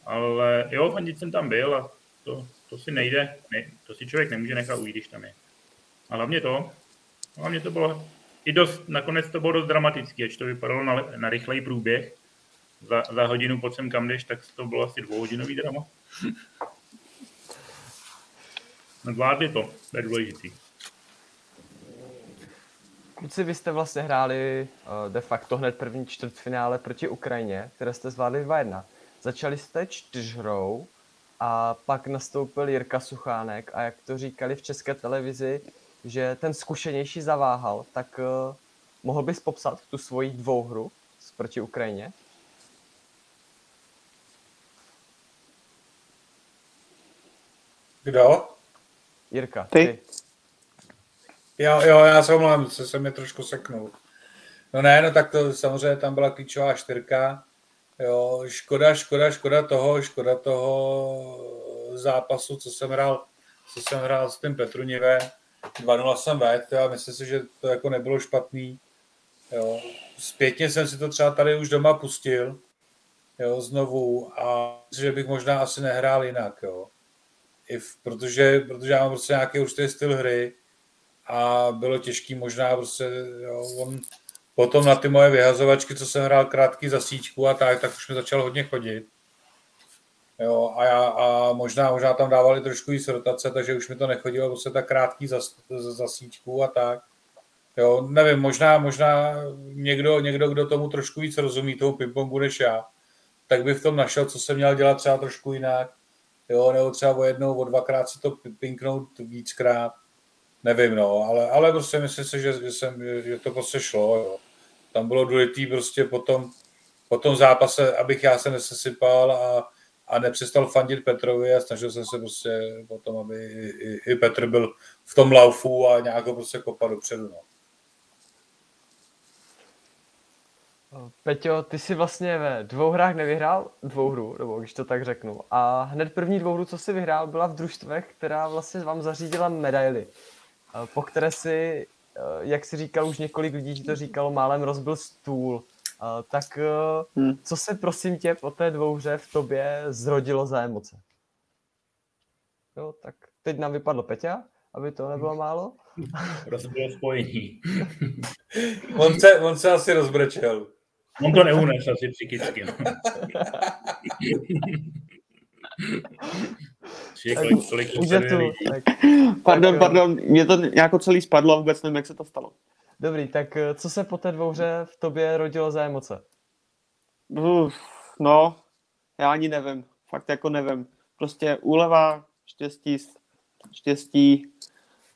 Ale jo, fandit jsem tam byl a to, to si nejde, ne, to si člověk nemůže nechat ujít, když tam je. A hlavně to, hlavně to bylo i dost, nakonec to bylo dost dramatické, ať to vypadalo na, na rychlej průběh. Za, za hodinu pod sem kam jdeš, tak to bylo asi dvouhodinový drama. Zvládli to, to je důležitý. Kluci, vy jste vlastně hráli uh, de facto hned první čtvrtfinále proti Ukrajině, které jste zvládli 2-1. Začali jste čtyřhrou a pak nastoupil Jirka Suchánek a jak to říkali v české televizi, že ten zkušenější zaváhal, tak uh, mohl bys popsat tu svoji dvouhru proti Ukrajině? Kdo? Jirka, ty. ty. Jo, jo, já se omlám, se, se mi trošku seknul. No ne, no tak to samozřejmě tam byla klíčová čtyřka. Jo, škoda, škoda, škoda toho, škoda toho zápasu, co jsem hrál, co jsem hrál s tím Petrunivem 2-0 jsem vedl a myslím si, že to jako nebylo špatný. Jo. Zpětně jsem si to třeba tady už doma pustil, jo, znovu a myslím, že bych možná asi nehrál jinak, jo. I v, protože, protože já mám prostě nějaký určitý styl hry a bylo těžký možná prostě, jo, on, potom na ty moje vyhazovačky, co jsem hrál krátký za síťku a tak, tak už mi začal hodně chodit. Jo, a, já, a možná, možná tam dávali trošku víc rotace, takže už mi to nechodilo prostě tak krátký za, za, za síťku a tak. Jo, nevím, možná, možná někdo, někdo, kdo tomu trošku víc rozumí, tomu pingpongu než já, tak by v tom našel, co jsem měl dělat třeba trošku jinak. Jo, nebo třeba o jednou, o dvakrát si to pinknout víckrát. nevím, no, ale, ale prostě myslím si, že, že, jsem, že to prostě šlo, jo. Tam bylo důležité prostě potom, po tom zápase, abych já se nesesypal a, a nepřestal fandit Petrovi a snažil jsem se prostě potom, aby i, i, i Petr byl v tom laufu a nějak ho prostě kopat dopředu, no. Peťo, ty jsi vlastně ve dvou hrách nevyhrál dvou hru, nebo když to tak řeknu. A hned první dvou hru, co jsi vyhrál, byla v družstvech, která vlastně vám zařídila medaily, po které si, jak si říkal, už několik lidí to říkalo, málem rozbil stůl. Tak hmm. co se prosím tě po té dvouhře v tobě zrodilo za emoce? Jo, tak teď nám vypadlo Peťa, aby to nebylo málo. Rozbilo spojení. on, se, on se asi rozbrečel. On to neunes asi psychicky. No. kolik, kolik pardon, tak, pardon, mě to jako celý spadlo a vůbec nevím, jak se to stalo. Dobrý, tak eh, co se po té dvouře v tobě rodilo za emoce? Uf, no, já ani nevím. Fakt jako nevím. Prostě úleva, štěstí, štěstí.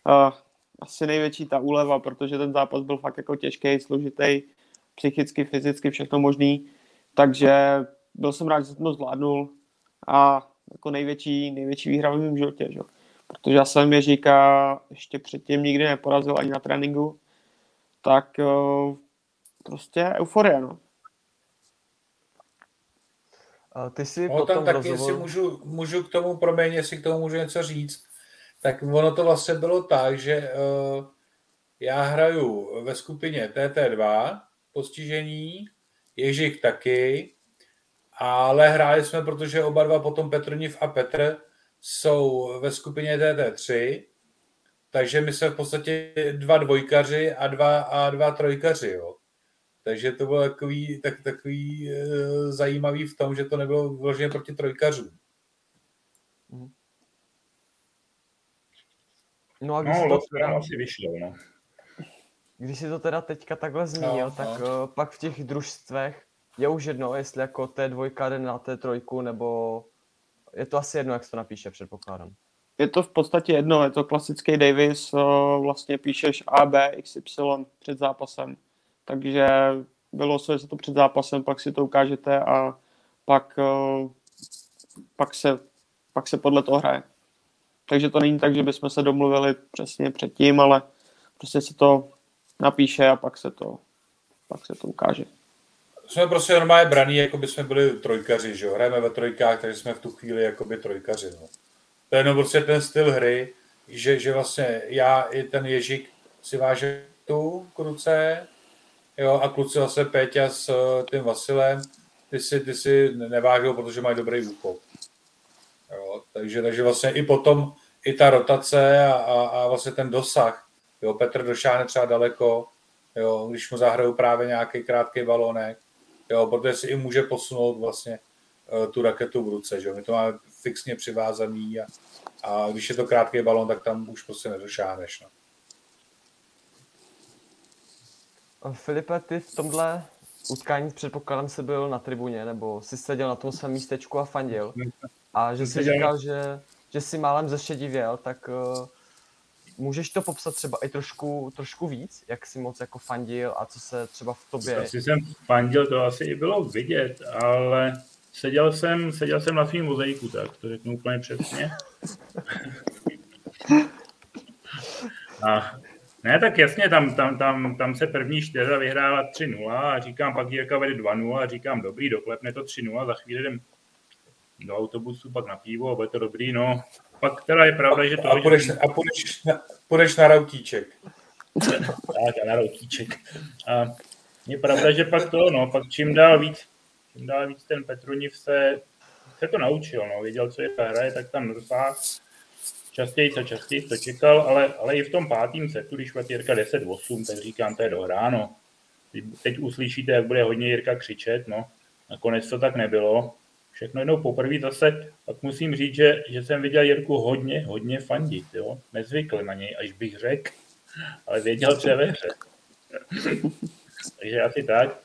Uh, asi největší ta úleva, protože ten zápas byl fakt jako těžký, složitý psychicky, fyzicky, všechno možný. Takže byl jsem rád, že jsem to zvládnul a jako největší, největší výhra v mém životě, že? protože já jsem Ježíka ještě předtím nikdy neporazil ani na tréninku, tak uh, prostě euforie, no. A ty si no, potom tam taky, rozhovor... si můžu, můžu k tomu, proměnit, jestli k tomu můžu něco říct, tak ono to vlastně bylo tak, že uh, já hraju ve skupině TT2 postižení, Ježík taky, ale hráli jsme, protože oba dva potom Petroniv a Petr jsou ve skupině TT3, takže my jsme v podstatě dva dvojkaři a dva, a dva trojkaři, jo. Takže to bylo takový, tak, takový e, zajímavý v tom, že to nebylo vloženě proti trojkařům. No a když no, to teda... asi vyšlo, no. Když si to teda teďka takhle zmínil, no, tak no. Pak v těch družstvech je už jedno, jestli jako té dvojka jde na té trojku, nebo je to asi jedno, jak se to napíše, předpokládám. Je to v podstatě jedno, je to klasický Davis, uh, vlastně píšeš A, B, X, Y před zápasem. Takže bylo se to před zápasem, pak si to ukážete a pak, uh, pak, se, pak se podle toho hraje. Takže to není tak, že bychom se domluvili přesně předtím, ale prostě se to napíše a pak se to, pak se to ukáže. Jsme prostě normálně braní, jako by jsme byli trojkaři, že jo? Hrajeme ve trojkách, takže jsme v tu chvíli jako by trojkaři, no. To je jenom prostě ten styl hry, že, že vlastně já i ten Ježík si váže tu k ruce, jo, a kluci zase Péťa s uh, tím Vasilem, ty si, ty si nevážou, protože mají dobrý úkol. Jo, takže, takže vlastně i potom i ta rotace a, a, a vlastně ten dosah, Jo, Petr došáhne třeba daleko, jo, když mu zahrajou právě nějaký krátký balónek, jo, protože si i může posunout vlastně uh, tu raketu v ruce, že jo. My to máme fixně přivázaný a, a když je to krátký balón, tak tam už prostě nedošáhneš, no. Filipe, ty v tomhle utkání předpokládám se byl na tribuně, nebo jsi seděl na tom svém místečku a fandil. A že jsi říkal, že, že jsi málem zešedivěl, tak uh, Můžeš to popsat třeba i trošku, trošku víc, jak jsi moc jako fandil a co se třeba v tobě... Asi jsem fandil, to asi i bylo vidět, ale seděl jsem, seděl jsem na svým mozaiku, tak to řeknu úplně přesně. A ne, tak jasně, tam, tam, tam, tam se první čtyřa vyhrála 3-0 a říkám, pak Jirka vede 2-0 a říkám, dobrý, doklepne to 3-0, za chvíli jdem do autobusu, pak na pivo a bude to dobrý, no. Pak teda je pravda, že to... A půjdeš, a půjdeš, na, půjdeš na rautíček. tak, a na rautíček. A je pravda, že pak to, no, pak čím dál víc, čím dál víc ten Petruniv se, se to naučil, no, věděl, co je ta hraje, tak tam dosáhl častěji a častěji to čekal, ale, ale i v tom pátém setu, když byla Jirka 10-8, tak říkám, to je dohráno. Teď uslyšíte, jak bude hodně Jirka křičet, no. Nakonec to tak nebylo všechno jenom poprvé zase, tak musím říct, že, že jsem viděl Jirku hodně, hodně fandit, jo. Nezvykl na něj, až bych řekl, ale věděl, co je ve hře. Takže asi tak.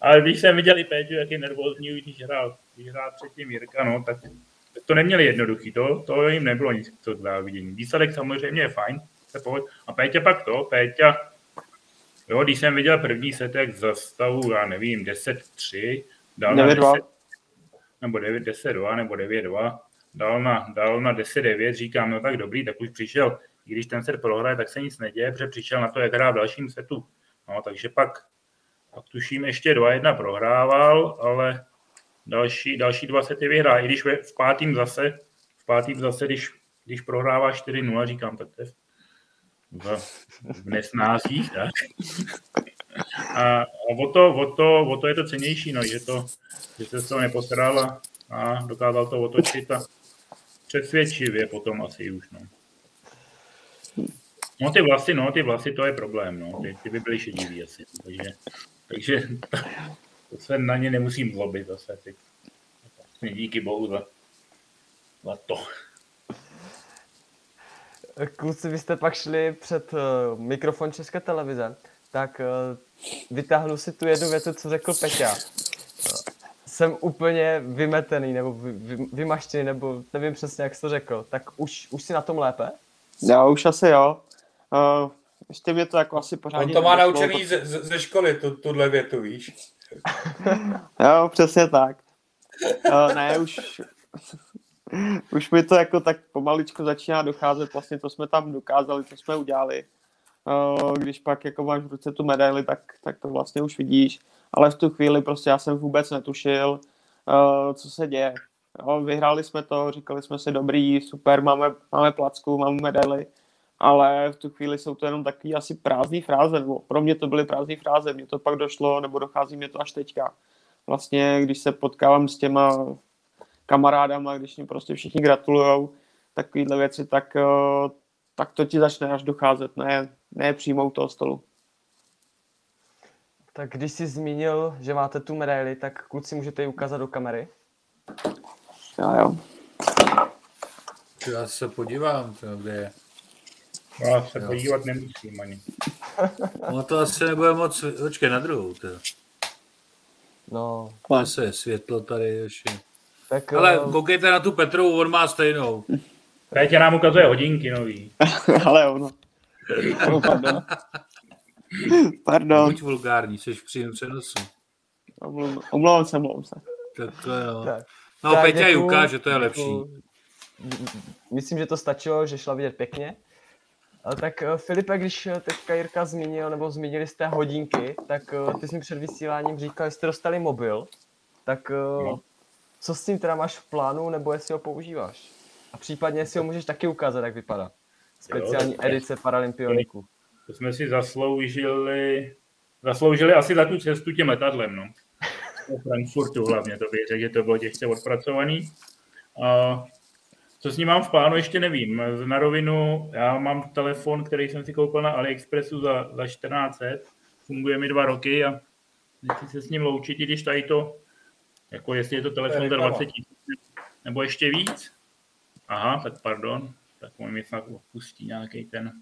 Ale když jsem viděl i Péťu, jak je nervózní, když hrál, když hrál předtím Jirka, no, tak to neměli jednoduchý, to, to jim nebylo nic co k vidění. Výsledek samozřejmě je fajn, se pohoď. A Péťa pak to, Péťa, jo, když jsem viděl první setek za stavu, já nevím, 10-3, dal na 9-2. 10, nebo 9, 10-2, nebo 9-2, dal na, dal na 10-9, říkám, no tak dobrý, tak už přišel, i když ten set prohraje, tak se nic neděje, protože přišel na to, jak hrá v dalším setu. No, takže pak, pak tuším ještě 2-1 prohrával, ale další, další dva sety vyhrál. I když v pátým zase, v pátým zase, když, když prohrává 4-0, říkám, tak to je v, v nesnázích, tak. A, o, to, o, to, o to je to cenější, no, že, to, že se nepostaral a, a dokázal to otočit a přesvědčivě potom asi už, no. No ty vlasy, no, ty vlasy, to je problém, no, ty, ty by byly šedivý asi, takže, takže to se na ně nemusím zlobit zase, ty. Vlastně díky bohu za, za to. Kluci, vy jste pak šli před uh, mikrofon České televize, tak uh, vytáhnu si tu jednu větu, co řekl Peťa. Uh, jsem úplně vymetený, nebo vy, vy, vymaštěný, nebo nevím přesně, jak jsi to řekl. Tak už, už si na tom lépe? Jo, už asi jo. Uh, ještě mě to jako asi pořádně... On to má naučený ze, ze ze školy, tu, tuhle větu, víš? Jo, přesně tak. Uh, ne, už, už mi to jako tak pomaličku začíná docházet, vlastně to jsme tam dokázali, to jsme udělali. Když pak jako máš v ruce tu medaili, tak, tak to vlastně už vidíš, ale v tu chvíli prostě já jsem vůbec netušil, co se děje. Jo, vyhráli jsme to, říkali jsme si dobrý, super, máme, máme placku, máme medaili, ale v tu chvíli jsou to jenom takový asi prázdný fráze, nebo pro mě to byly prázdné fráze, mně to pak došlo, nebo dochází mě to až teďka. Vlastně, když se potkávám s těma kamarádama, když mi prostě všichni gratulujou, takovýhle věci, tak, tak to ti začne až docházet, ne, ne přímo u toho stolu. Tak když jsi zmínil, že máte tu medaili, tak kluci můžete ji ukázat do kamery. Jo, jo. Já se podívám, to, kde je. Já se podívat nemusím ani. No to asi nebude moc, počkej na druhou. To. No, Zase je světlo tady ještě. tak Ale eh, koukejte na tu Petrovou, on má stejnou. Péťa nám ukazuje hodinky nový. ale ono. Oh, pardon. Pardon, Buď vulgární, jsi v přímém přenosu. omlouvám omlouvám se, omlouvám se. Tak to jo. tak. No Tak Peťa ji děkuju, ukáže, to je lepší. Myslím, že to stačilo, že šla vidět pěkně. A Tak eh, Filipe, když eh, teďka Jirka zmínil, nebo zmínili jste hodinky, tak eh, ty jsi mi před vysíláním říkal, že jste dostali mobil, tak eh, No. co s tím teda máš v plánu, nebo jestli ho používáš? A případně jestli ho můžeš taky ukázat, jak vypadá. Speciální tak- edice Paralympioniků. To jsme si zasloužili, zasloužili asi za tu cestu tím letadlem, no. Do Frankfurtu hlavně, to bych řekl, že to bylo těžce odpracovaný. A co s ním mám v plánu, ještě nevím. Na rovinu, já mám telefon, který jsem si koupil na AliExpressu za, za 14 funguje mi dva roky a nechci se s ním loučit, i když tady to, jako jestli je to telefon za reklama. 20 tisíc, nebo ještě víc. Aha, tak pardon, tak on mi snad odpustí nějaký ten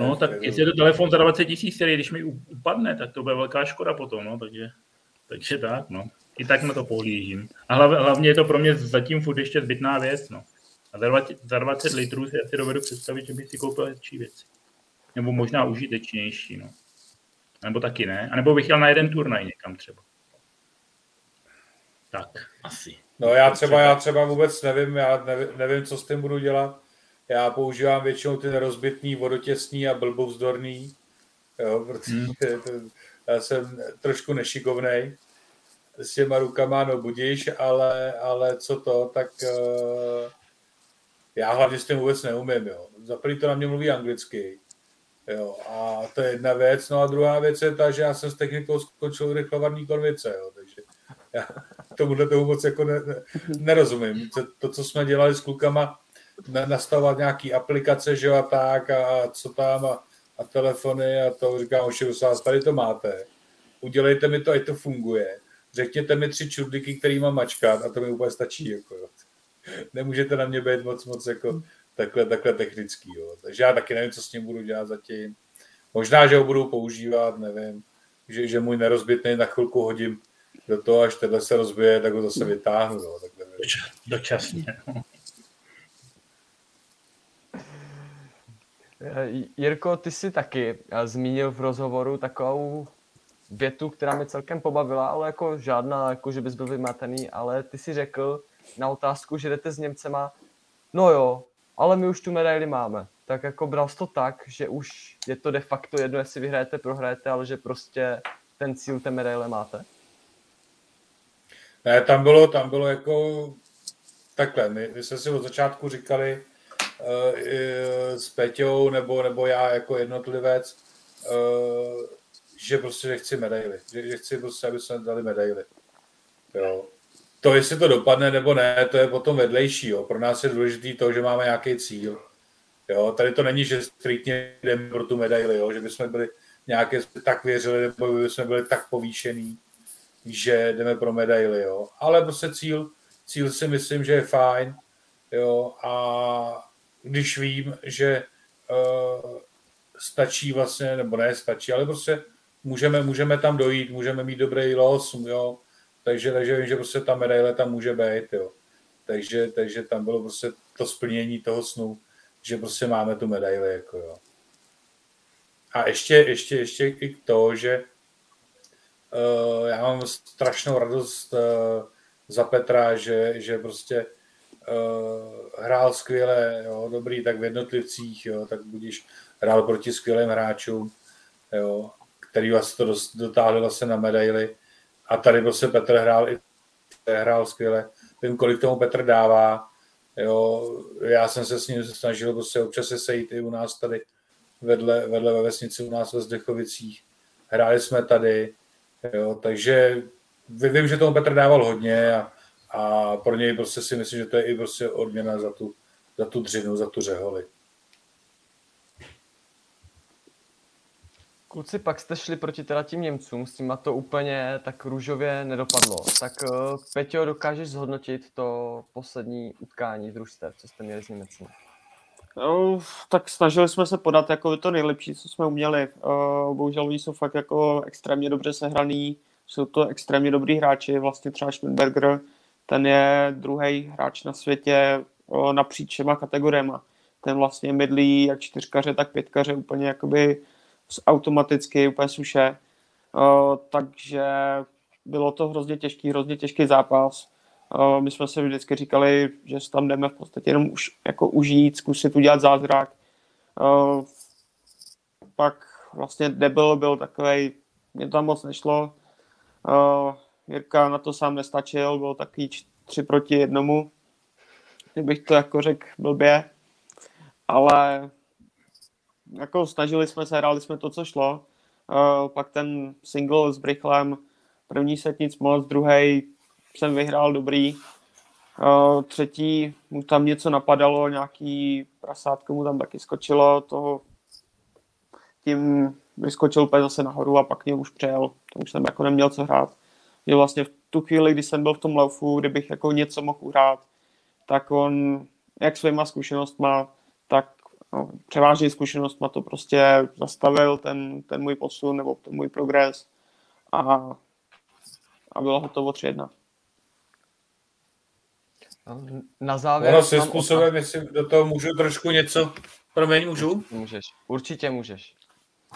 No, tak jestli je to telefon za 20 tisíc, který když mi upadne, tak to bude velká škoda potom, no, takže, takže tak, no. I tak na to pohlížím. A hlavně, hlavně je to pro mě zatím furt ještě zbytná věc, no. A za 20, za 20 litrů si asi dovedu představit, že bych si koupil hezčí věci. Nebo možná užitečnější, no. Nebo taky ne. A nebo bych jel na jeden turnaj někam třeba. Tak, asi. No já třeba, já třeba vůbec nevím, já nevím, nevím, co s tím budu dělat. Já používám většinou ty nerozbitný, vodotěsný a blbovzdorný. Jo, protože to, já jsem trošku nešikovnej s těma rukama, no budíš, ale, ale co to, tak uh, já hlavně s tím vůbec neumím, jo. Za prvý to na mě mluví anglicky, jo, a to je jedna věc, no a druhá věc je ta, že já jsem s technikou skončil rychlovarní konvice, jo, takže já tomuhle tomu moc jako ne, ne, nerozumím. To, to, co jsme dělali s klukama, na, nastavovat nějaký aplikace, že a tak, a, a co tam, a, a telefony, a to říkám, už vás tady to máte. Udělejte mi to, ať to funguje. Řekněte mi tři čudliky, který mám mačkat, a to mi úplně stačí, jako. Nemůžete na mě být moc, moc jako takhle, takhle technický, jo. Takže já taky nevím, co s tím budu dělat zatím. Možná, že ho budu používat, nevím. Že, že můj nerozbitný na chvilku hodím do toho, až tenhle se rozbije, tak ho zase vytáhnu. No, takhle. Dočasně. No. Eh, Jirko, ty jsi taky eh, zmínil v rozhovoru takovou větu, která mě celkem pobavila, ale jako žádná, jako že bys byl vymatený, ale ty si řekl na otázku, že jdete s Němcema, no jo, ale my už tu medaili máme. Tak jako bral jsi to tak, že už je to de facto jedno, jestli vyhrajete, prohrajete, ale že prostě ten cíl té medaile máte? Ne, tam bylo, tam bylo jako takhle. My, my jsme si od začátku říkali uh, s Peťou nebo, nebo já jako jednotlivec, uh, že prostě nechci medaily. Že, že chci prostě, aby jsme dali medaily. Jo. To, jestli to dopadne nebo ne, to je potom vedlejší. Jo. Pro nás je důležité to, že máme nějaký cíl. Jo. Tady to není, že striktně jdeme pro tu medaili, jo. že bychom byli nějaké tak věřili, nebo by jsme byli tak povýšený, že jdeme pro medaily, jo. Ale prostě cíl, cíl si myslím, že je fajn, jo, a když vím, že uh, stačí vlastně, nebo ne stačí, ale prostě můžeme, můžeme tam dojít, můžeme mít dobrý los, jo, takže, takže vím, že prostě ta medaile tam může být, jo. Takže, takže tam bylo prostě to splnění toho snu, že prostě máme tu medaili, jako jo. A ještě, ještě, ještě i to, že já mám strašnou radost uh, za Petra, že, že prostě uh, hrál skvěle, jo, dobrý, tak v jednotlivcích, jo, tak budíš hrál proti skvělým hráčům, jo, který vlastně to dotáhli vlastně na medaily. A tady prostě Petr hrál i hrál skvěle. Vím, kolik tomu Petr dává. Jo, já jsem se s ním snažil prostě občas se sejít i u nás tady vedle, vedle ve vesnici u nás ve Zdechovicích. Hráli jsme tady, jo, takže vím, že tomu Petr dával hodně a, a pro něj prostě si myslím, že to je i prostě odměna za tu, za tu dřinu, za tu řeholi. Kluci, pak jste šli proti teda tím Němcům, s tím to úplně tak růžově nedopadlo. Tak uh, Peťo, dokážeš zhodnotit to poslední utkání družstev, co jste měli s Němecem? Tak snažili jsme se podat jako to nejlepší, co jsme uměli. Uh, bohužel jsou fakt jako extrémně dobře sehraný, jsou to extrémně dobrý hráči, vlastně třeba Schmidberger, ten je druhý hráč na světě uh, napříč všema kategoriema. Ten vlastně mydlí jak čtyřkaře, tak pětkaře úplně jakoby automaticky, úplně suše. Uh, takže bylo to hrozně těžký, hrozně těžký zápas. My jsme se vždycky říkali, že tam jdeme v podstatě jenom už jako užít, zkusit udělat zázrak. Pak vlastně debil byl takový, mě tam moc nešlo. Jirka na to sám nestačil, byl takový tři proti jednomu, kdybych to jako řekl blbě. Ale jako snažili jsme se, hráli jsme to, co šlo. Pak ten single s Brychlem, první set nic moc, druhý jsem vyhrál dobrý. Uh, třetí mu tam něco napadalo, nějaký prasátko mu tam taky skočilo, toho tím vyskočil úplně zase nahoru a pak mě už přejel. To už jsem jako neměl co hrát. Že vlastně v tu chvíli, kdy jsem byl v tom laufu, kdybych jako něco mohl uhrát, tak on jak svýma zkušenostma, tak no, převážně zkušenost ma to prostě zastavil, ten, ten můj posun nebo ten můj progres a, a bylo hotovo 3-1. Na závěr... Ono se způsobem, jestli do toho můžu trošku něco... Promiň, můžu? Můžeš, určitě můžeš.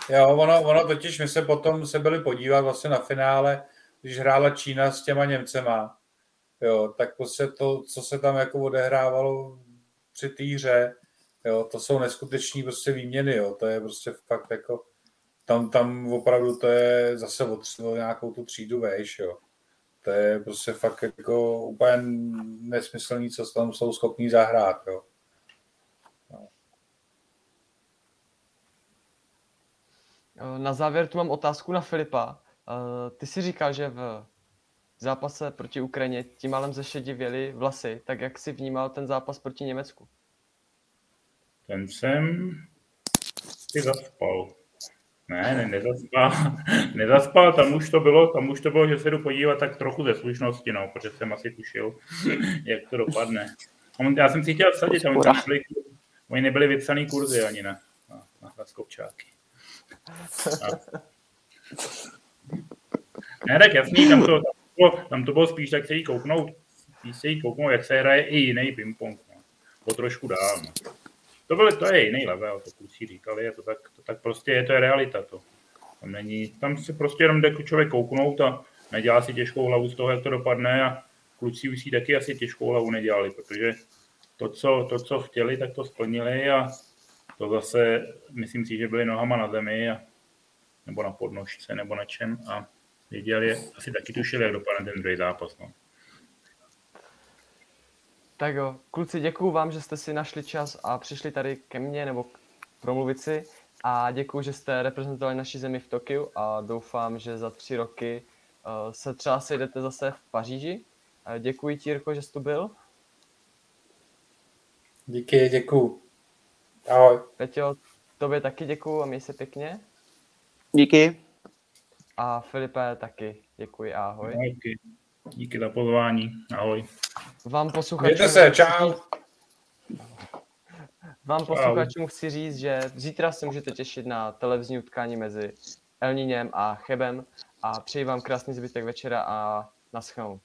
Jo, ono, ono totiž, my se potom se byli podívat vlastně na finále, když hrála Čína s těma Němcema, jo, tak prostě to, co se tam jako odehrávalo při té hře, Jo, to jsou neskutečné prostě výměny, jo. To je prostě fakt jako, tam, tam opravdu to je zase o nějakou tu třídu vejš, jo. To je prostě fakt jako úplně nesmyslný, co tam jsou schopní zahrát, jo. No. Na závěr tu mám otázku na Filipa. Ty si říkal, že v zápase proti Ukrajině tím malem zešedivěli vlasy, tak jak si vnímal ten zápas proti Německu? Ten jsem si zaspal. Ne, ne, nezaspal. nezaspal, tam už to bylo, tam už to bylo, že se jdu podívat tak trochu ze slušnosti, no, protože jsem asi tušil, jak to dopadne. Já jsem si chtěl vsadit, oni, nebyli, oni nebyli vypsaný kurzy ani na, na, na, na skopčáky. Ne, tak jasný, tam to, tam to, bylo, tam to bylo spíš tak se jí kouknout, spíš se jí kouknout, jak se hraje i jiný ping-pong. No. Po trošku dál. No. To, byl, to je jiný level, to kluci říkali, je to tak, to tak prostě je, to je realita to. Tam, není, tam si prostě jenom jde člověk kouknout a nedělá si těžkou hlavu z toho, jak to dopadne a kluci už si taky asi těžkou hlavu nedělali, protože to co, to, co chtěli, tak to splnili a to zase, myslím si, že byli nohama na zemi a, nebo na podnožce, nebo na čem a věděli, asi taky tušili, jak dopadne ten druhý zápas. No. Tak jo, kluci, děkuju vám, že jste si našli čas a přišli tady ke mně nebo k- promluvit si a děkuju, že jste reprezentovali naši zemi v Tokiu a doufám, že za tři roky uh, se třeba sejdete zase v Paříži. Uh, děkuji ti, Jirko, že jsi tu byl. Díky, děkuju. Ahoj. Peťo, tobě taky děkuju a měj se pěkně. Díky. A Filipe taky děkuji ahoj. Díky. Díky za pozvání. Ahoj. Vám posluchačům, Mějte se, čau. vám posluchačům chci říct, že zítra se můžete těšit na televizní utkání mezi Elníněm a Chebem a přeji vám krásný zbytek večera a naschledanou.